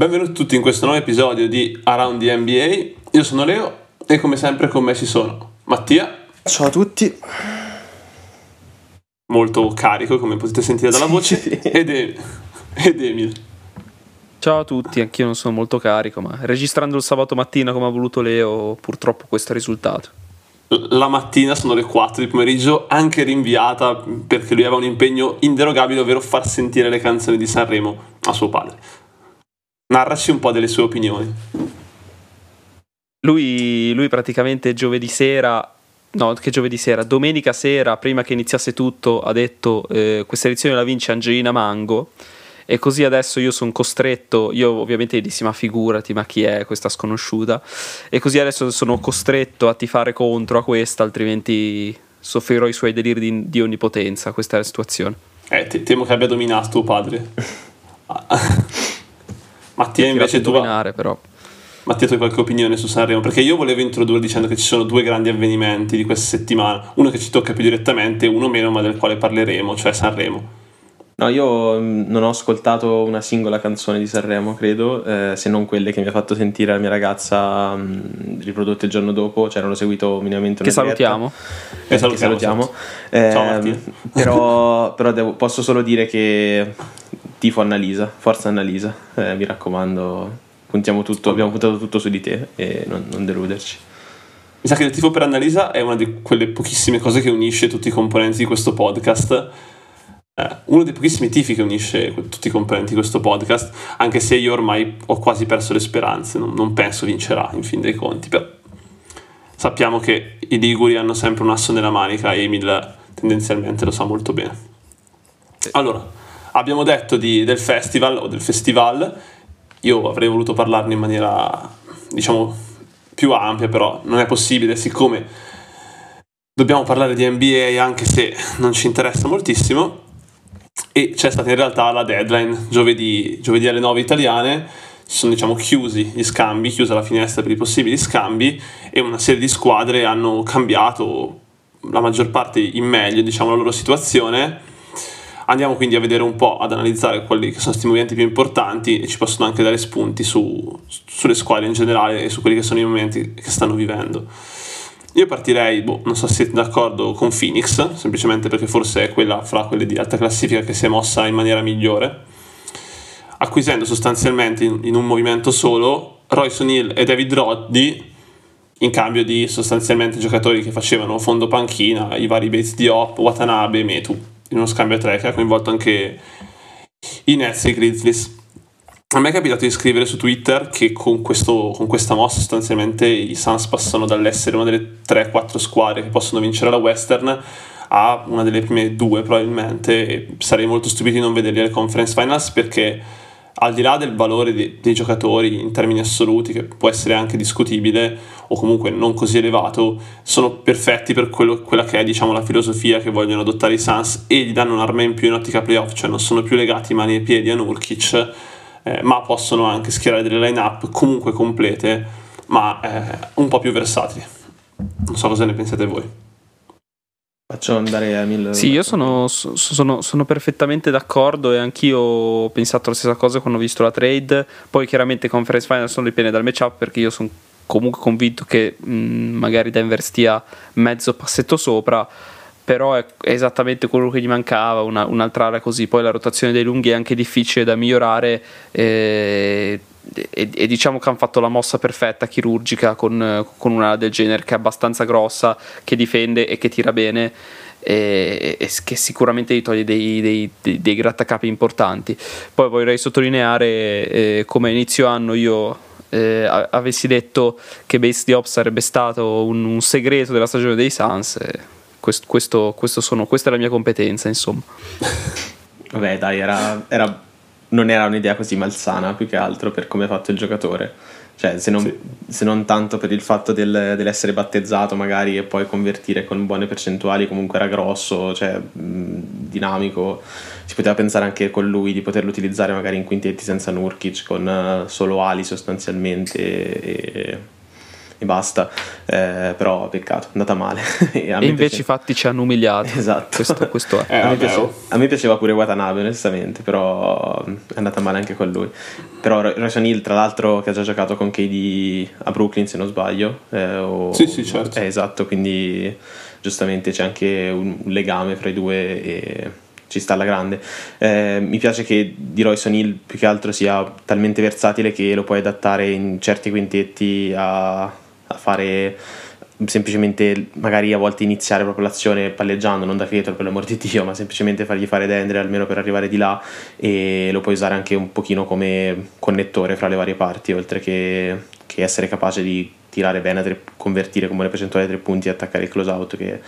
Benvenuti tutti in questo nuovo episodio di Around the NBA. Io sono Leo e come sempre con me ci sono Mattia. Ciao a tutti. Molto carico, come potete sentire dalla voce, Sì. ed, e- ed Emil. Ciao a tutti, anch'io non sono molto carico, ma registrando il sabato mattina come ha voluto Leo, purtroppo questo è il risultato. La mattina sono le 4 di pomeriggio, anche rinviata perché lui aveva un impegno inderogabile, ovvero far sentire le canzoni di Sanremo a suo padre. Narraci un po' delle sue opinioni. Lui, lui praticamente giovedì sera, no, che giovedì sera, domenica sera, prima che iniziasse tutto, ha detto eh, questa edizione la vince Angelina Mango. E così adesso io sono costretto, io ovviamente gli dissi ma figurati ma chi è questa sconosciuta e così adesso sono costretto a tifare contro a questa altrimenti soffrirò i suoi deliri di, di onnipotenza, questa è la situazione. Eh, te- temo che abbia dominato tuo padre. Mattia invece tu, Dominare, però. Mattia, tu hai qualche opinione su Sanremo? Perché io volevo introdurre dicendo che ci sono due grandi avvenimenti di questa settimana, uno che ci tocca più direttamente e uno meno, ma del quale parleremo, cioè Sanremo. No, io mh, non ho ascoltato una singola canzone di Sanremo, credo, eh, se non quelle che mi ha fatto sentire la mia ragazza mh, riprodotte il giorno dopo, cioè non ho seguito minimamente Che una diretta. salutiamo. Eh, salutiamo, che salutiamo. certo. Ciao, Ehm, Mattia. però però devo- posso solo dire che tifo Annalisa, forza Annalisa, eh, mi raccomando, puntiamo tutto, abbiamo puntato tutto su di te e non, non deluderci. Mi sa che il tifo per Annalisa è una di quelle pochissime cose che unisce tutti i componenti di questo podcast. Eh, uno dei pochissimi tifi che unisce tutti i componenti di questo podcast, anche se io ormai ho quasi perso le speranze, non, non penso vincerà in fin dei conti, però sappiamo che i Liguri hanno sempre un asso nella manica e Emil tendenzialmente lo sa molto bene. Allora, abbiamo detto di- del festival o del festival, io avrei voluto parlarne in maniera, diciamo, più ampia, però non è possibile, siccome dobbiamo parlare di NBA anche se non ci interessa moltissimo. E c'è stata in realtà la deadline giovedì, giovedì alle 9 italiane. Si sono diciamo chiusi gli scambi, chiusa la finestra per i possibili scambi e una serie di squadre hanno cambiato la maggior parte in meglio diciamo la loro situazione Andiamo quindi a vedere un po', ad analizzare quelli che sono questi movimenti più importanti e ci possono anche dare spunti su- sulle squadre in generale e su quelli che sono i momenti che stanno vivendo. Io partirei, boh, non so se siete d'accordo, con Phoenix, semplicemente perché forse è quella fra quelle di alta classifica che si è mossa in maniera migliore, acquisendo sostanzialmente in, in un movimento solo Royce O'Neill e David Roddy in cambio di sostanzialmente giocatori che facevano fondo panchina, i vari Bates Diop, Watanabe e Metu, in uno scambio a tre che ha coinvolto anche i Nets e i Grizzlies. A me è capitato di scrivere su Twitter che con, questo- con questa mossa sostanzialmente i Suns passano dall'essere una delle 3-4 squadre che possono vincere la Western a una delle prime due probabilmente e sarei molto stupito di non vederli alle conference finals perché al di là del valore dei, dei giocatori in termini assoluti che può essere anche discutibile o comunque non così elevato sono perfetti per quello- quella che è diciamo la filosofia che vogliono adottare i Suns e gli danno un'arma in più in ottica playoff cioè non sono più legati mani e piedi a Nurkic eh, ma possono anche schierare delle line-up comunque complete, ma eh, un po' più versatili. Non so cosa ne pensate voi. Faccio andare a Emil. Sì, io sono, so- sono- sono perfettamente d'accordo e anch'io ho pensato la stessa cosa quando ho visto la trade. Poi chiaramente conference final sono dipende dal matchup perché io sono comunque convinto che mh, magari Denver stia mezzo passetto sopra, però è, è esattamente quello che gli mancava, una- un'altra area così. Poi la rotazione dei lunghi è anche difficile da migliorare. eh, e, e diciamo che hanno fatto la mossa perfetta chirurgica con, con una del genere che è abbastanza grossa, che difende e che tira bene e, e che sicuramente gli toglie dei, dei, dei- dei grattacapi importanti. Poi vorrei sottolineare eh, come inizio anno io eh, avessi detto che Base Diop sarebbe stato un, un segreto della stagione dei quest- questo, questo sono- questa è la mia competenza, insomma. Vabbè, dai, era, era- non era un'idea così malsana più che altro per come è fatto il giocatore. Cioè, se non, Sì. se non tanto per il fatto del- dell'essere battezzato magari e poi convertire con buone percentuali, comunque era grosso, cioè dinamico. Si poteva pensare anche con lui di poterlo utilizzare magari in quintetti senza Nurkic, con eh, solo ali sostanzialmente e, e basta, eh, però peccato, è andata male. e, e invece i fatti ci hanno umiliato. Esatto. Questo, questo è. Eh, a, me piaceva, a, me piaceva, pure Watanabe onestamente, però è andata male anche con lui. Però Royce Hill tra l'altro che ha già giocato con KD a Brooklyn se non sbaglio. Eh, o... Sì, sì, certo. Eh, esatto, quindi giustamente c'è anche un, un legame fra i due e ci sta alla grande. Eh, mi piace che di Royce O'Neill più che altro sia talmente versatile che lo puoi adattare in certi quintetti a, a fare semplicemente magari a volte iniziare proprio l'azione palleggiando, non da creator per l'amor di Dio, ma semplicemente fargli fare dendre almeno per arrivare di là e lo puoi usare anche un pochino come connettore fra le varie parti, oltre che, che essere capace di tirare bene, tre, convertire con buone percentuali tre punti e attaccare il close out che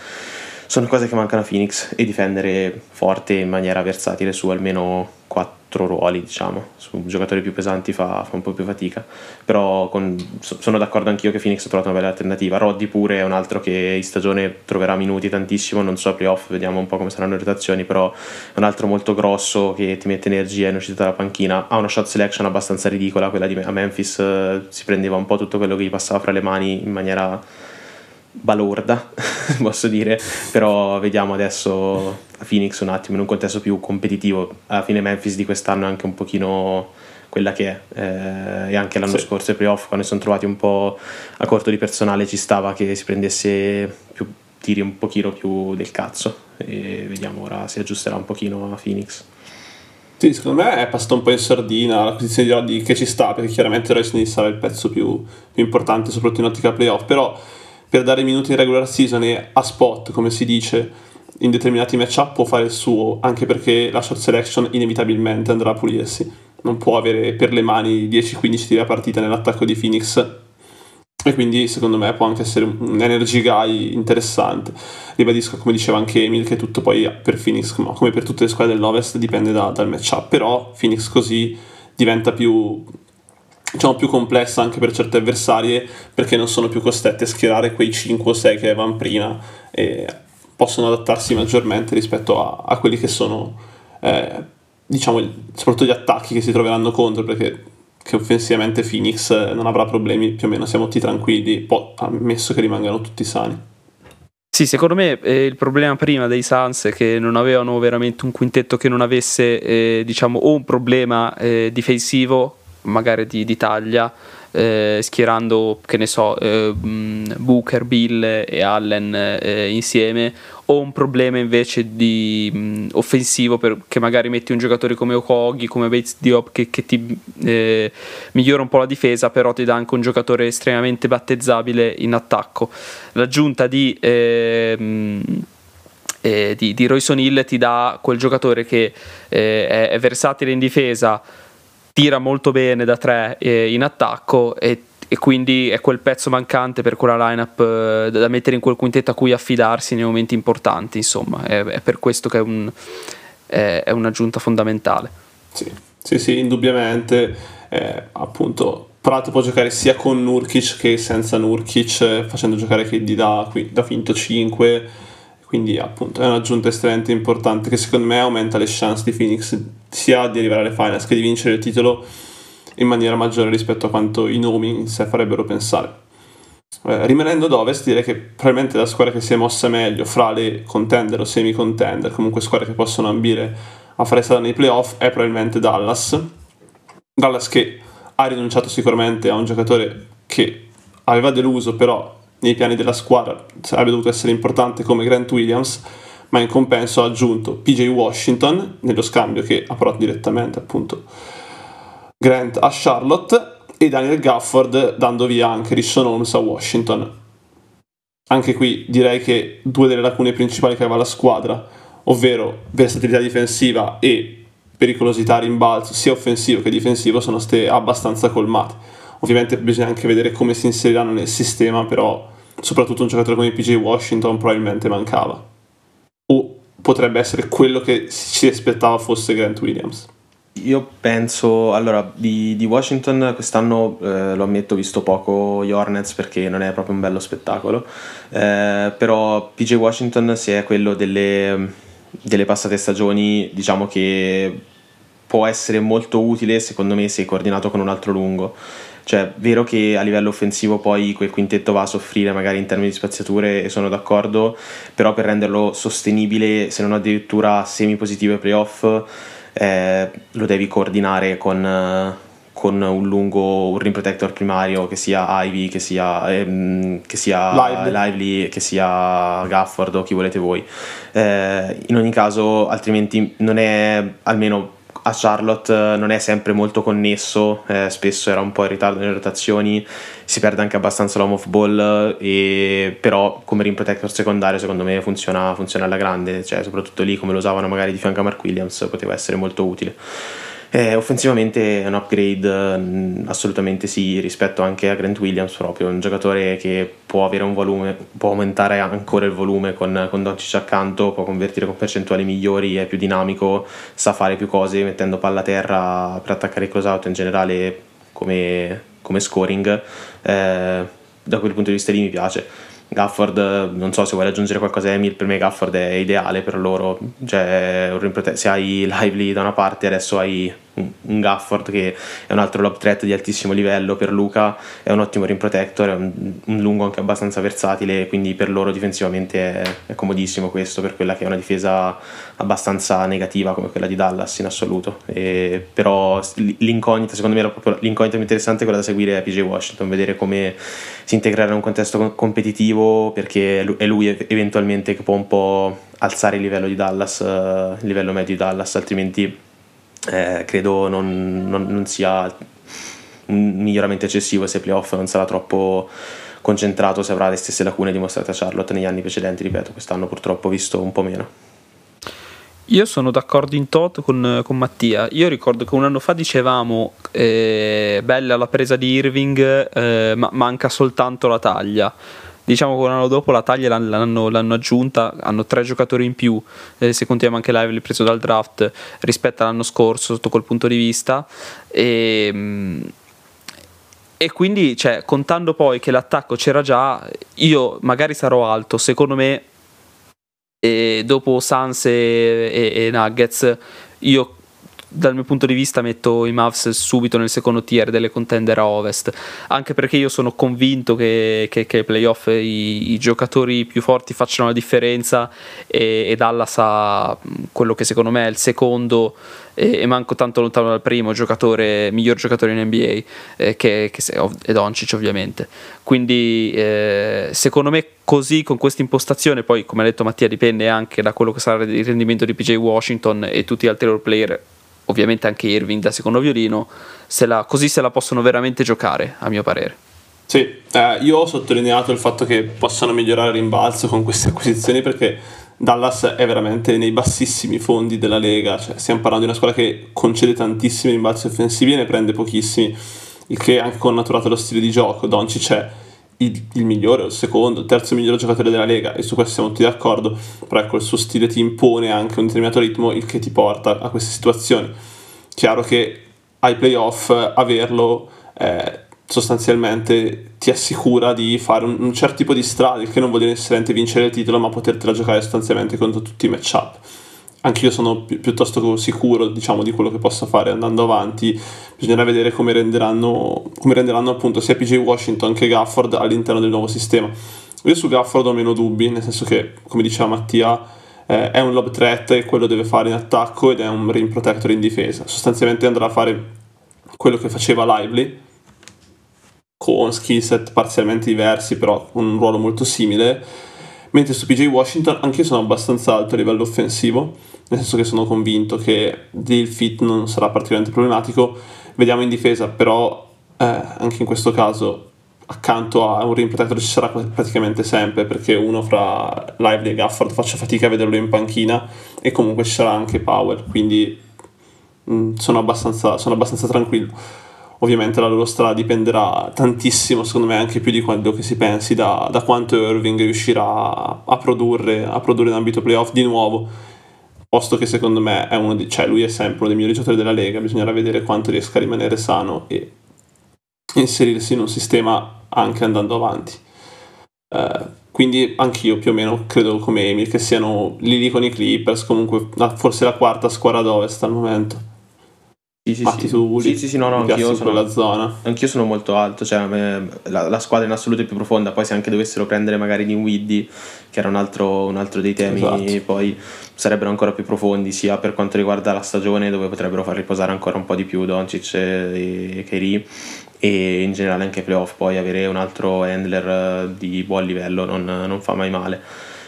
sono cose che mancano a Phoenix e difendere forte in maniera versatile su almeno quattro ruoli, diciamo. Su giocatori più pesanti fa, fa un po' più fatica. Però con, sono d'accordo anch'io che Phoenix ha trovato una bella alternativa. Roddy pure è un altro che in stagione troverà minuti tantissimo, non so a playoff, vediamo un po' come saranno le rotazioni, però è un altro molto grosso che ti mette energia in uscita dalla panchina. Ha una shot selection abbastanza ridicola, quella di Memphis eh, si prendeva un po' tutto quello che gli passava fra le mani in maniera balorda, posso dire, però vediamo adesso a Phoenix un attimo in un contesto più competitivo. Alla fine Memphis di quest'anno è anche un pochino quella che è eh, e anche l'anno sì. scorso ai playoff quando si sono trovati un po' a corto di personale ci stava che si prendesse più tiri un pochino più del cazzo e vediamo ora si aggiusterà un pochino a Phoenix. Sì, secondo me è passato un po' in sordina la posizione di Roddy che ci sta perché chiaramente Royce sarà il pezzo più, più importante soprattutto in ottica playoff però per dare minuti in regular season e a spot, come si dice, in determinati matchup può fare il suo, anche perché la short selection inevitabilmente andrà a pulirsi. Non può avere per le mani 10-15 tiri a partita nell'attacco di Phoenix. E quindi secondo me può anche essere un energy guy interessante. Ribadisco, come diceva anche Emil, che tutto poi per Phoenix, come per tutte le squadre dell'Ovest, dipende da, dal matchup. Però Phoenix così diventa più diciamo più complessa anche per certe avversarie perché non sono più costretti a schierare quei 5 o 6 che avevano prima e possono adattarsi maggiormente rispetto a, a quelli che sono eh, diciamo soprattutto gli attacchi che si troveranno contro perché che offensivamente Phoenix non avrà problemi più o meno siamo tutti tranquilli ammesso che rimangano tutti sani. Sì, secondo me eh, il problema prima dei Suns è che non avevano veramente un quintetto che non avesse, eh, diciamo, o un problema eh, difensivo magari di, di taglia, eh, schierando, che ne so, eh, Booker, Bill e Allen eh, insieme, o un problema invece di mh, offensivo perché magari metti un giocatore come Okogi, come Bates Diop che, che ti eh, migliora un po' la difesa, però ti dà anche un giocatore estremamente battezzabile in attacco. L'aggiunta di... Eh, eh, di, di Royce O'Neill ti dà quel giocatore che è, è, versatile in difesa, tira molto bene da tre eh, in attacco e, e, quindi è quel pezzo mancante per quella lineup eh, da mettere in quel quintetto a cui affidarsi nei momenti importanti, insomma, è, è per questo che è, un, è, è, un'aggiunta fondamentale. Sì, sì, sì indubbiamente, eh, appunto Prato può giocare sia con Nurkic che senza Nurkic, eh, facendo giocare KD da, da finto 5 quindi appunto è un'aggiunta estremamente importante che secondo me aumenta le chance di Phoenix sia di arrivare alle finals che di vincere il titolo in maniera maggiore rispetto a quanto i nomi in sé farebbero pensare. Eh, rimanendo ad ovest direi che probabilmente la squadra che si è mossa meglio fra le contender o semi contender, comunque squadre che possono ambire a fare strada nei playoff, è probabilmente Dallas. Dallas che ha rinunciato sicuramente a un giocatore che aveva deluso però nei piani della squadra sarebbe dovuto essere importante come Grant Williams, ma in compenso ha aggiunto PJ Washington nello scambio che ha provato direttamente appunto Grant a Charlotte e Daniel Gafford dando via anche Rishon Holmes a Washington. Anche qui direi che due delle lacune principali che aveva la squadra, ovvero versatilità difensiva e pericolosità rimbalzo sia offensivo che difensivo, sono state abbastanza colmate. Ovviamente bisogna anche vedere come si inseriranno nel sistema, però soprattutto un giocatore come PJ Washington probabilmente mancava. O potrebbe essere quello che si aspettava fosse Grant Williams. Io penso, allora, di, di Washington quest'anno eh, lo ammetto, ho visto poco gli Hornets perché non è proprio un bello spettacolo, eh, però PJ Washington se è quello delle, delle passate stagioni, diciamo che può essere molto utile secondo me se coordinato con un altro lungo Cioè, vero che a livello offensivo poi quel quintetto va a soffrire magari in termini di spaziature e sono d'accordo, però per renderlo sostenibile, se non addirittura semi positivo ai playoff, eh, lo devi coordinare con, eh, con, un lungo un rim protector primario che sia Ivy, che sia, ehm, che sia Lively. Lively. che sia Gafford o chi volete voi. Eh, in ogni caso, altrimenti non è almeno a Charlotte non è sempre molto connesso, eh, spesso era un po' in ritardo nelle rotazioni, si perde anche abbastanza l'home of ball, e, però come rim protector secondario secondo me funziona, funziona alla grande, cioè, soprattutto lì come lo usavano magari di fianco a Mark Williams poteva essere molto utile. Eh, offensivamente è un upgrade mh, assolutamente sì rispetto anche a Grant Williams proprio, un giocatore che può avere un volume, può aumentare ancora il volume con, con Doncic accanto, può convertire con percentuali migliori, è più dinamico, sa fare più cose mettendo palla a terra per attaccare il close out in generale come, come scoring, eh, da quel punto di vista lì mi piace. Gafford, non so se vuoi aggiungere qualcosa Emil, per me Gafford è ideale per loro, cioè, se hai Lively da una parte adesso hai un Gafford che è un altro lob threat di altissimo livello per Luca, è un ottimo rim protector, è un, un lungo anche abbastanza versatile, quindi per loro difensivamente è, è, comodissimo questo per quella che è una difesa abbastanza negativa come quella di Dallas in assoluto. E, però l'incognita, secondo me l'incognita più interessante è quella da seguire è PJ Washington, vedere come si integrerà in un contesto competitivo perché è lui eventualmente che può un po' alzare il livello di Dallas, il livello medio di Dallas, altrimenti eh, credo non, non, non, sia un miglioramento eccessivo se playoff non sarà troppo concentrato, se avrà le stesse lacune dimostrate a Charlotte negli anni precedenti, ripeto, quest'anno purtroppo ho visto un po' meno. Io sono d'accordo in toto con, con, Mattia. Io ricordo che un anno fa dicevamo eh, bella la presa di Irving, eh, ma manca soltanto la taglia. Diciamo che un anno dopo la taglia l'hanno, l'hanno aggiunta, hanno tre giocatori in più, eh, se contiamo anche Lively preso dal draft rispetto all'anno scorso sotto quel punto di vista. E, mm, e quindi, cioè, contando poi che l'attacco c'era già, io magari sarò alto, secondo me, e dopo Sans e, e, e Nuggets, io dal mio punto di vista metto i Mavs subito nel secondo tier delle contender a ovest. Anche perché io sono convinto che, che, che playoff i, i, giocatori più forti facciano la differenza e, e Dallas ha quello che secondo me è il secondo e, manco tanto lontano dal primo giocatore miglior giocatore in NBA eh, che, che è Doncic ovviamente. Quindi eh, secondo me così con questa impostazione poi come ha detto Mattia dipende anche da quello che sarà il rendimento di PJ Washington e tutti gli altri role player ovviamente anche Irving da secondo violino, se la, così se la possono veramente giocare, a mio parere. Sì, eh, io ho sottolineato il fatto che possano migliorare il rimbalzo con queste acquisizioni perché Dallas è veramente nei bassissimi fondi della Lega, cioè, stiamo parlando di una squadra che concede tantissimi rimbalzi offensivi e ne prende pochissimi, il che anche connaturato lo stile di gioco, Doncic c'è il, il, migliore il secondo, il terzo migliore giocatore della Lega e su questo siamo tutti d'accordo, però ecco il suo stile ti impone anche un determinato ritmo il che ti porta a queste situazioni. Chiaro che ai playoff averlo eh, sostanzialmente ti assicura di fare un, un, certo tipo di strada, il che non vuol dire necessariamente vincere il titolo, ma potertela giocare sostanzialmente contro tutti i matchup anche sono pi- piuttosto sicuro diciamo, di quello che possa fare andando avanti. Bisognerà vedere come renderanno, come renderanno appunto sia PJ Washington che Gafford all'interno del nuovo sistema. Io su Gafford ho meno dubbi, nel senso che, come diceva Mattia, eh, è un lob threat e quello deve fare in attacco ed è un rim protector in difesa. Sostanzialmente andrà a fare quello che faceva Lively, con skill set parzialmente diversi, però con un ruolo molto simile. Mentre su PJ Washington anche io sono abbastanza alto a livello offensivo nel senso che sono convinto che il fit non sarà particolarmente problematico. Vediamo in difesa, però eh, anche in questo caso accanto a un rim protector ci sarà praticamente sempre perché uno fra Lively e Gafford faccia fatica a vederlo in panchina e comunque ci sarà anche Power, quindi mh, mm, sono, abbastanza, sono abbastanza tranquillo. Ovviamente la loro strada dipenderà tantissimo, secondo me anche più di quello che si pensi, da, da quanto Irving riuscirà a produrre, a produrre in ambito playoff di nuovo posto che secondo me è uno di, cioè lui è sempre uno dei migliori giocatori della Lega, bisognerà vedere quanto riesca a rimanere sano e inserirsi in un sistema anche andando avanti. Uh, quindi anch'io più o meno credo come Emil che siano lì lì con i Clippers, comunque forse la quarta squadra ad ovest al momento. Sì, sì, Matti sì. Tuli, Sì, sì, sì, no, no, anch'io sono, zona. anch'io sono molto alto, cioè la, la squadra in assoluto è più profonda, poi se anche dovessero prendere magari Dinwiddie, che era un altro, un altro dei temi, Esatto. poi sarebbero ancora più profondi, sia per quanto riguarda la stagione, dove potrebbero far riposare ancora un po' di più Doncic e Kyrie, e in generale anche playoff, poi avere un altro handler eh, di buon livello non, non fa mai male.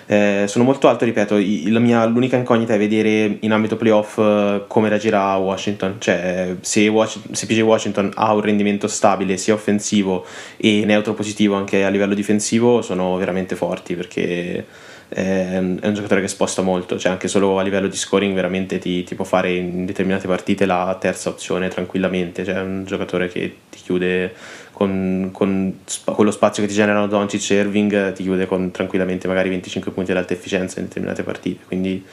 Eh, sono molto alto, ripeto, mia, l'unica incognita è vedere in ambito playoff eh, come reagirà Washington, cioè se, Wash- se PJ Washington ha un rendimento stabile sia offensivo e neutro positivo anche a livello difensivo sono veramente forti perché è un è un giocatore che sposta molto, cioè anche solo a livello di scoring veramente ti, ti può fare in determinate partite la terza opzione tranquillamente, cioè è un giocatore che ti chiude con, con con lo spazio che ti generano Doncic e Irving ti chiude con tranquillamente magari 25 punti ad alta efficienza in determinate partite, quindi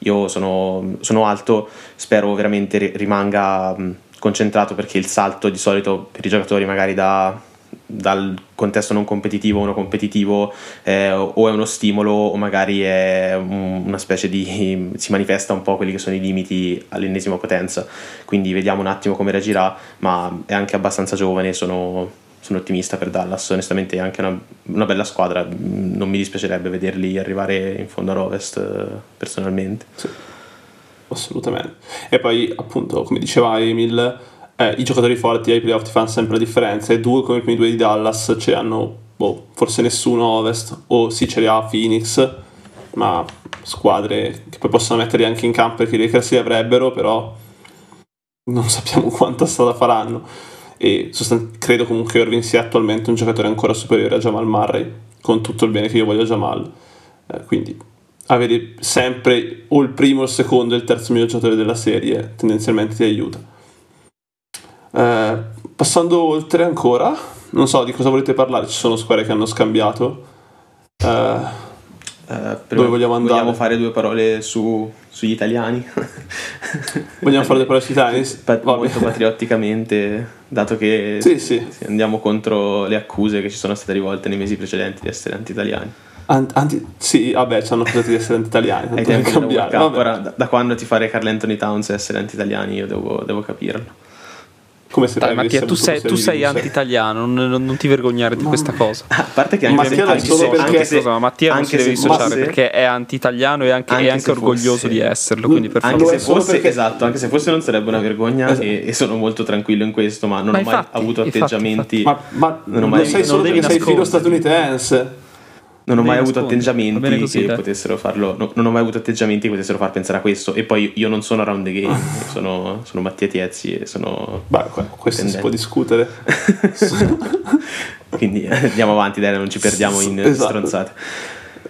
io sono, sono alto, spero veramente ri- rimanga concentrato perché il salto di solito per i giocatori magari da dal contesto non competitivo a uno competitivo eh, o è uno stimolo o magari è un- una specie di si manifesta un po' quelli che sono i limiti all'ennesima potenza. Quindi vediamo un attimo come reagirà ma è anche abbastanza giovane sono, sono ottimista per Dallas. Onestamente è anche una, una bella squadra Mm, non mi dispiacerebbe vederli arrivare in fondo all'Ovest eh, personalmente. Assolutamente. E poi, appunto, come diceva Emil, eh, i giocatori forti ai playoff ti fanno sempre la differenza. E due come i primi due di Dallas ce li hanno, boh, forse nessuno a ovest, o sì ce li ha Phoenix, ma squadre che poi possono metterli anche in campo perché i Lakers li avrebbero, però non sappiamo quanta strada faranno. E sostan- credo comunque che Irving sia attualmente un giocatore ancora superiore a Jamal Murray, con tutto il bene che io voglio a Jamal. Eh, quindi avere sempre o il primo, il secondo e il terzo miglior giocatore della serie tendenzialmente ti aiuta. Eh, passando oltre ancora, non so di cosa volete parlare, ci sono squadre che hanno scambiato. Eh, Eh, Dove vogliamo andare? vogliamo fare due parole su- sugli italiani vogliamo fare delle parole? Pa- Vabbè. molto patriotticamente, dato che Sì, sì. andiamo contro le accuse che ci sono state rivolte nei mesi precedenti di essere anti-italiani. An- anti- sì, vabbè, ci hanno accusato di essere anti-italiani. Ai tempi cambiare. Ora, da, da quando ti fare Carl Anthony Towns essere anti-italiani io devo, devo capirlo. Come se Dai, Mattia, tu sei, tu sei anti-italiano, non, non- non ti vergognare di questa cosa. A parte che Ma anche se, Mattia, anche solo se, perché- anche se, ma Mattia non anche si deve se dissociare perché è anti-italiano e anche, anche è anche se orgoglioso fosse- di esserlo. Quindi per anche favore. se fosse perché- esatto, anche se fosse non sarebbe una vergogna Esatto. e, e sono molto tranquillo in questo, ma non Ma ho mai infatti, avuto infatti, atteggiamenti Ma, ma Non lo mai- sai non solo devi perché sei filo nasconderti. statunitense. Non ho mai avuto atteggiamenti così, che potessero farlo. no- non ho mai avuto atteggiamenti che potessero far pensare a questo. E poi io non sono around the game, sono, sono Mattia Tiezzi e sono. Beh, que- questo si Tendente. può discutere. Quindi eh, andiamo avanti, dai, non ci perdiamo in Esatto. stronzate.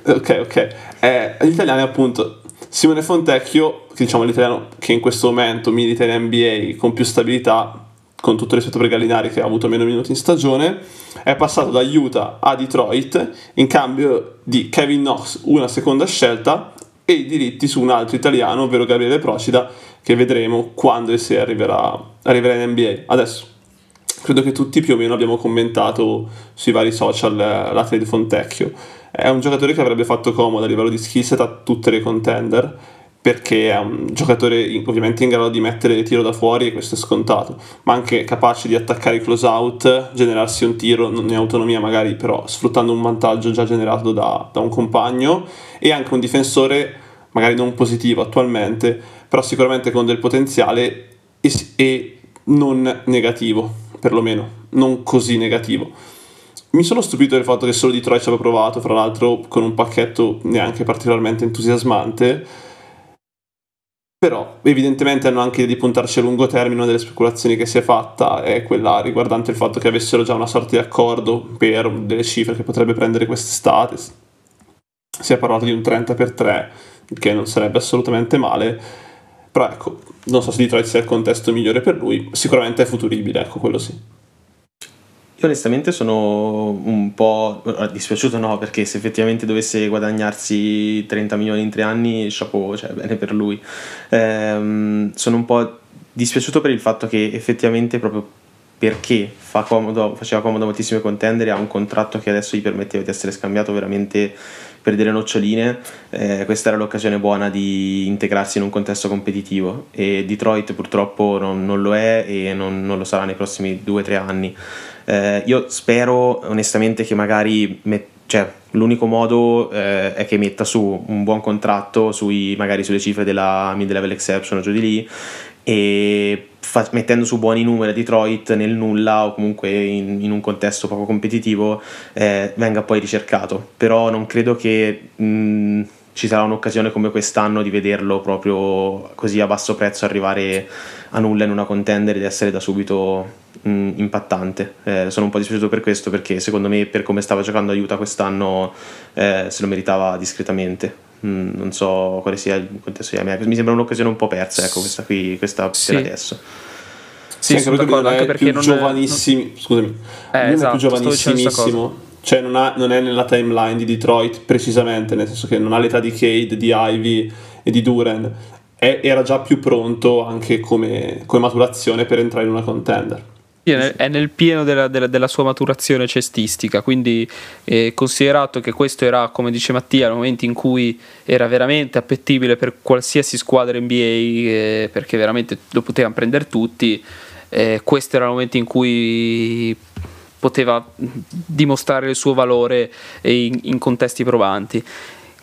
Ok, ok. Eh, gli italiani, appunto, Simone Fontecchio, che diciamo l'italiano che in questo momento milita in NBA con più stabilità, con tutto rispetto per Gallinari che ha avuto meno minuti in stagione, è passato da Utah a Detroit in cambio di Kevin Knox, una seconda scelta, e i diritti su un altro italiano, ovvero Gabriele Procida, che vedremo quando e se arriverà, arriverà in NBA. Adesso credo che tutti più o meno abbiamo commentato sui vari social eh, la trade Fontecchio. È un giocatore che avrebbe fatto comodo a livello di skillset a tutte le contender perché è un giocatore in- ovviamente in grado di mettere tiro da fuori e questo è scontato, ma anche capace di attaccare i close out, generarsi un tiro in autonomia magari, però sfruttando un vantaggio già generato da, da un compagno e anche un difensore magari non positivo attualmente, però sicuramente con del potenziale e, e non negativo, perlomeno, non così negativo. Mi sono stupito del fatto che solo Detroit ci aveva provato, fra l'altro con un pacchetto neanche particolarmente entusiasmante, però evidentemente hanno anche di puntarci a lungo termine, una delle speculazioni che si è fatta è quella riguardante il fatto che avessero già una sorta di accordo per delle cifre che potrebbe prendere quest'estate. Si è parlato di un 30 per 3, che non sarebbe assolutamente male, però ecco, non so se Detroit sia il contesto migliore per lui, sicuramente è futuribile, ecco quello sì. Io onestamente sono un po' ora, dispiaciuto, no, perché se effettivamente dovesse guadagnarsi 30 milioni in tre anni, chapeau, cioè bene per lui. Ehm, sono un po' dispiaciuto per il fatto che effettivamente proprio perché fa comodo, faceva comodo moltissime contendere, ha un contratto che adesso gli permetteva di essere scambiato veramente per delle noccioline, eh, questa era l'occasione buona di integrarsi in un contesto competitivo e Detroit purtroppo non, non lo è e non, non, lo sarà nei prossimi due o tre anni. Eh, io spero onestamente che magari met- cioè, l'unico modo eh, è che metta su un buon contratto sui, magari sulle cifre della mid-level exception o giù di lì e fa- mettendo su buoni numeri a Detroit nel nulla o comunque in, in un contesto poco competitivo eh, venga poi ricercato. Però non credo che mh, ci sarà un'occasione come quest'anno di vederlo proprio così a basso prezzo arrivare a nulla in una contender ed essere da subito mh, impattante eh, sono un po' dispiaciuto per questo perché secondo me per come stava giocando aiuta quest'anno eh, se lo meritava discretamente Mm, non so quale sia il contesto di America. Mi sembra un'occasione un po' persa, ecco, questa qui, questa sì. per adesso. Sì, sì sono d'accordo, anche perché più giovanissimi, non... scusami, eh, esatto, è più giovanissimissimo. Cioè non, ha, non, è nella timeline di Detroit precisamente, nel senso che non ha l'età di Cade, di Ivy e di Duran. È, era già più pronto anche come, come maturazione per entrare in una contender. È nel pieno della, della, della sua maturazione cestistica, quindi eh, considerato che questo era, come dice Mattia, il momento in cui era veramente appetibile per qualsiasi squadra NBA, eh, perché veramente lo potevano prendere tutti, eh, questo era il momento in cui poteva dimostrare il suo valore in, in contesti provanti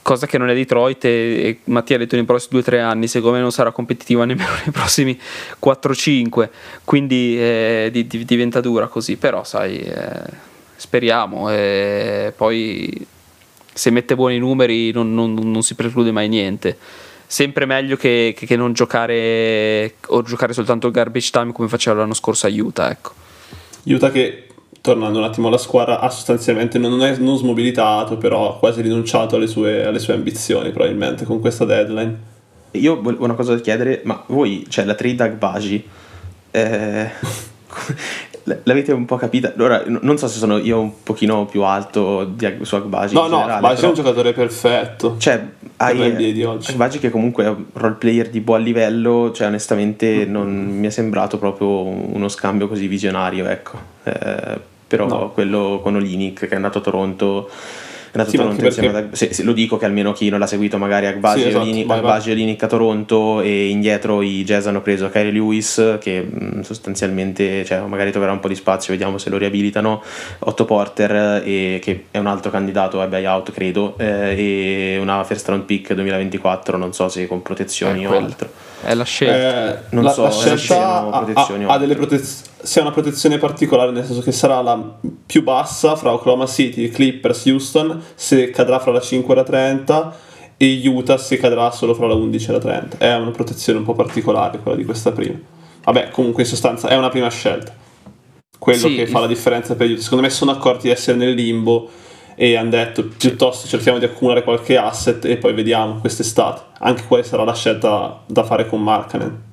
cosa che non è Detroit e, e Mattia ha detto nei prossimi 2-3 anni secondo me non sarà competitiva nemmeno nei prossimi 4-5 quindi eh, di, di, diventa dura così però sai eh, speriamo. E poi se mette buoni numeri non, non, non, si preclude mai niente. Sempre meglio che, che, che, non giocare o giocare soltanto il garbage time come faceva l'anno scorso a Utah ecco. Utah che tornando un attimo alla squadra, ha sostanzialmente non, è non smobilitato, però ha quasi rinunciato alle sue, alle sue ambizioni probabilmente con questa deadline. Io ho una cosa da chiedere, ma voi, cioè la trade Agbaji, eh, l'avete un po' capita? Ora, non so se sono io un pochino più alto di, su Agbaji. No, no, Agbaji è un giocatore perfetto. Cioè, hai Agbaji che comunque è un role player di buon livello, cioè onestamente mm. non mi è sembrato proprio uno scambio così visionario, ecco. Eh, però no. quello con Olinic che è andato a Toronto è andato sì, a Toronto perché... da, se, se, lo dico che almeno chi non l'ha seguito magari Agbagi sì, esatto, Olinic, Olinic a Toronto e indietro i Jazz hanno preso Kyrie Lewis che mh, sostanzialmente cioè, magari troverà un po' di spazio vediamo se lo riabilitano. Otto Porter e, che è un altro candidato a buyout credo eh, e una first round pick 2024 non so se con protezioni o altro è la scelta eh, non la, so la scelta ha, ha, ha delle protezioni sia una protezione particolare, nel senso che sarà la più bassa fra Oklahoma City, Clippers, Houston, se cadrà fra la 5 e la 30 e Utah se cadrà solo fra la 11 e la 30. È una protezione un po' particolare quella di questa prima. Vabbè, comunque in sostanza è una prima scelta. Quello sì. che fa la differenza per Utah. Secondo me sono accorti di essere nel limbo e hanno detto piuttosto cerchiamo di accumulare qualche asset e poi vediamo quest'estate anche quale sarà la scelta da fare con Markkanen.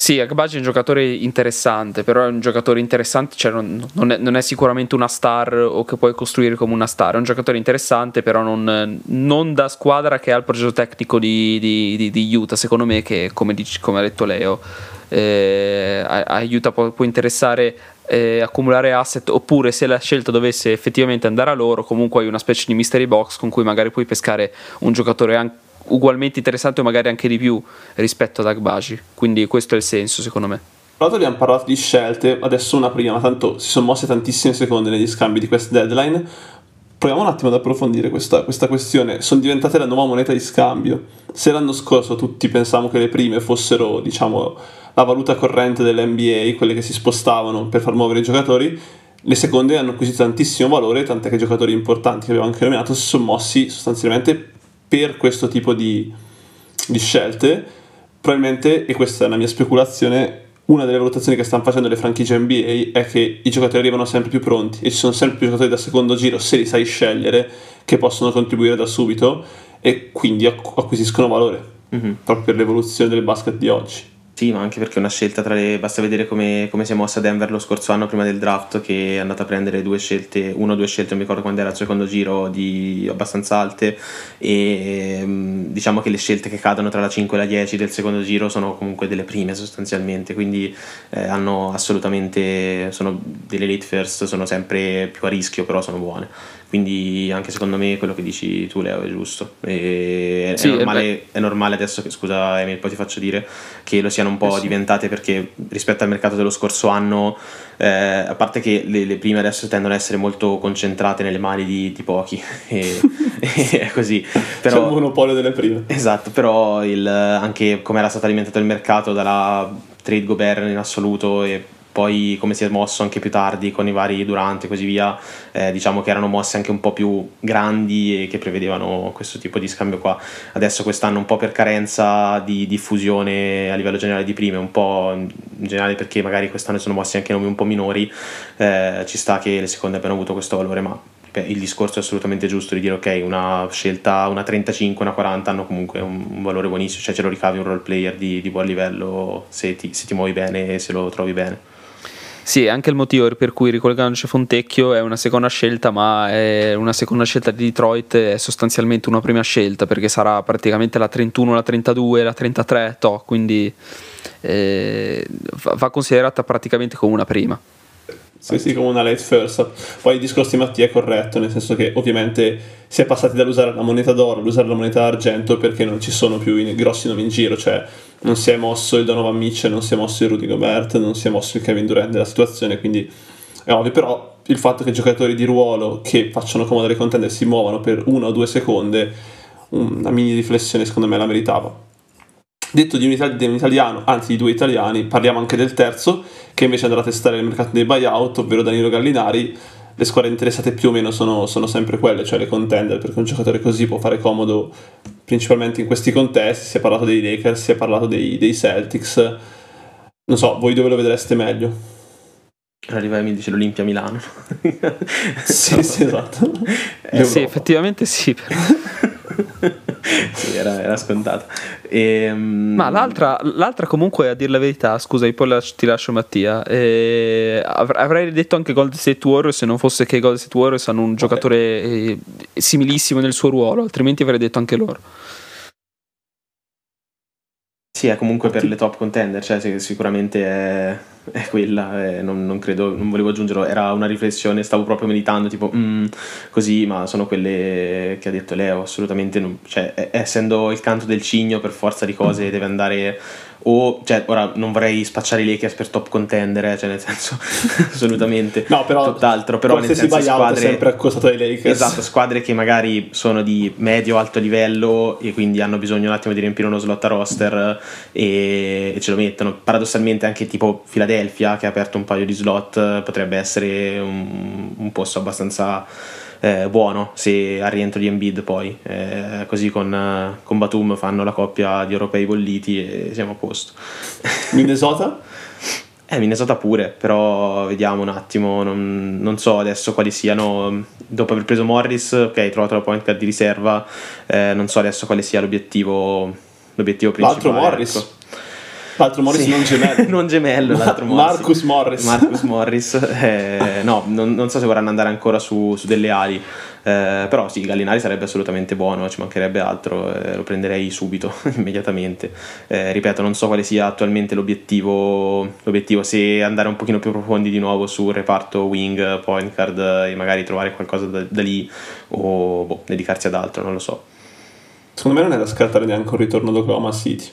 Sì, Agbaji è un giocatore interessante, però è un giocatore interessante, cioè non, non, è, non, è, sicuramente una star o che puoi costruire come una star, è un giocatore interessante, però non, non da squadra che ha il progetto tecnico di, di, di, di Utah, secondo me che come, dici, come ha detto Leo, eh, aiuta, può, può interessare eh, accumulare asset oppure se la scelta dovesse effettivamente andare a loro comunque hai una specie di mystery box con cui magari puoi pescare un giocatore anche ugualmente interessante o magari anche di più rispetto ad Agbaji. Quindi questo è il senso secondo me. Tra l'altro abbiamo parlato di scelte, adesso una prima, tanto si sono mosse tantissime seconde negli scambi di questa deadline. Proviamo un attimo ad approfondire questa, questa, questione. Sono diventate la nuova moneta di scambio. Se l'anno scorso tutti pensavamo che le prime fossero, diciamo, la valuta corrente dell'NBA, quelle che si spostavano per far muovere i giocatori, le seconde hanno acquisito tantissimo valore, tant'è che giocatori importanti che abbiamo anche nominato si sono mossi sostanzialmente per questo tipo di, di scelte, probabilmente, e questa è una mia speculazione, una delle valutazioni che stanno facendo le franchigie NBA è che i giocatori arrivano sempre più pronti e ci sono sempre più giocatori da secondo giro, se li sai scegliere, che possono contribuire da subito e quindi acquisiscono valore, mm-hmm. proprio per l'evoluzione del basket di oggi. Sì, ma anche perché è una scelta tra le. Basta vedere come, come si è mossa Denver lo scorso anno prima del draft, che è andata a prendere due scelte, uno o due scelte, non mi ricordo quando era il secondo giro, di abbastanza alte. E mm, diciamo che le scelte che cadono tra la 5 e la 10 del secondo giro sono comunque delle prime sostanzialmente. Quindi eh, hanno assolutamente. sono delle late first, sono sempre più a rischio, però sono buone. Quindi anche secondo me quello che dici tu Leo è giusto. E sì, è, normale, è, normale, adesso che scusa Emil, poi ti faccio dire che lo siano un po' eh sì. diventate perché rispetto al mercato dello scorso anno, eh, a parte che le, le, prime adesso tendono ad essere molto concentrate nelle mani di, di pochi, e, è così. Però, C'è il monopolio delle prime. Esatto, però il, anche come era stato alimentato il mercato dalla trade Gobert in assoluto e poi come si è mosso anche più tardi con i vari Durante e così via, eh, diciamo che erano mosse anche un po' più grandi e che prevedevano questo tipo di scambio qua. Adesso quest'anno un po' per carenza di diffusione a livello generale di prime, un po' in generale perché magari quest'anno sono mossi anche nomi un po' minori, eh, ci sta che le seconde abbiano avuto questo valore, ma il discorso è assolutamente giusto di dire ok, una scelta, una 35, una 40 hanno comunque un, valore buonissimo, cioè ce lo ricavi un role player di, di buon livello se ti, se ti muovi bene e se lo trovi bene. Sì, anche il motivo per cui ricollegandoci a Fontecchio è una seconda scelta, ma è una seconda scelta di Detroit è sostanzialmente una prima scelta perché sarà praticamente la 31, la 32, la 33, to, quindi eh, va considerata praticamente come una prima. Sì, sì, come una late first. Poi il discorso di Mattia è corretto, nel senso che ovviamente si è passati dall'usare la moneta d'oro all'usare la moneta d'argento perché non ci sono più i grossi nomi in giro, cioè non si è mosso il Donovan Mitchell, non si è mosso il Rudy Gobert, non si è mosso il Kevin Durant della situazione, quindi è ovvio, però il fatto che giocatori di ruolo che facciano comodo alle contender si muovano per una o due secondi, una mini riflessione secondo me la meritava. Detto di un, itali- di un, italiano, anzi di due italiani, parliamo anche del terzo, che invece andrà a testare il mercato dei buyout, ovvero Danilo Gallinari. Le squadre interessate più o meno sono, sono sempre quelle, cioè le contender, perché un giocatore così può fare comodo principalmente in questi contesti, si è parlato dei Lakers, si è parlato dei, dei Celtics, non so, voi dove lo vedreste meglio? Arriva e mi dice l'Olimpia Milano. sì, sì, esatto. Eh, sì, effettivamente sì. sì, era, era scontato. E, ehm, Ma l'altra, l'altra, comunque, a dire la verità, scusa, poi ti lascio Mattia, eh, avrei detto anche Gold State Warriors se non fosse che Gold State Warriors hanno un okay. giocatore eh, similissimo nel suo ruolo, altrimenti avrei detto anche loro. Sì, è comunque per le top contender, cioè sicuramente è, è quella, è, non, non, credo, non volevo aggiungerlo, era una riflessione, stavo proprio meditando, tipo mm, così, ma sono quelle che ha detto Leo, assolutamente, non, cioè essendo il canto del cigno per forza di cose deve andare o cioè ora non vorrei spacciare i Lakers per top contender eh, cioè nel senso assolutamente no però tutt'altro però nel senso squadre sempre accostato ai Lakers. Esatto squadre che magari sono di medio alto livello e quindi hanno bisogno un attimo di riempire uno slot a roster e, e ce lo mettono. Paradossalmente anche tipo Philadelphia che ha aperto un paio di slot potrebbe essere un, un posto abbastanza eh, buono se al rientro di Embiid poi eh, così con, con, Batum fanno la coppia di europei bolliti e siamo a posto Minnesota? eh Minnesota pure però vediamo un attimo non, non, so adesso quali siano dopo aver preso Morris ok trovato la point card di riserva eh, non so adesso quale sia l'obiettivo l'obiettivo principale l'altro Morris ecco. L'altro Morris sì. non gemello. non gemello, l'altro Ma- Morris. Marcus Morris. Marcus Morris. Eh, no, non, non, so se vorranno andare ancora su, su delle ali. Eh, però sì, Gallinari sarebbe assolutamente buono, ci mancherebbe altro, eh, lo prenderei subito, immediatamente. Eh, ripeto, non so quale sia attualmente l'obiettivo, l'obiettivo, se andare un pochino più profondi di nuovo sul reparto wing, point card e magari trovare qualcosa da, da lì o boh, dedicarsi ad altro, non lo so. Secondo me non è da scartare neanche un ritorno da Oklahoma City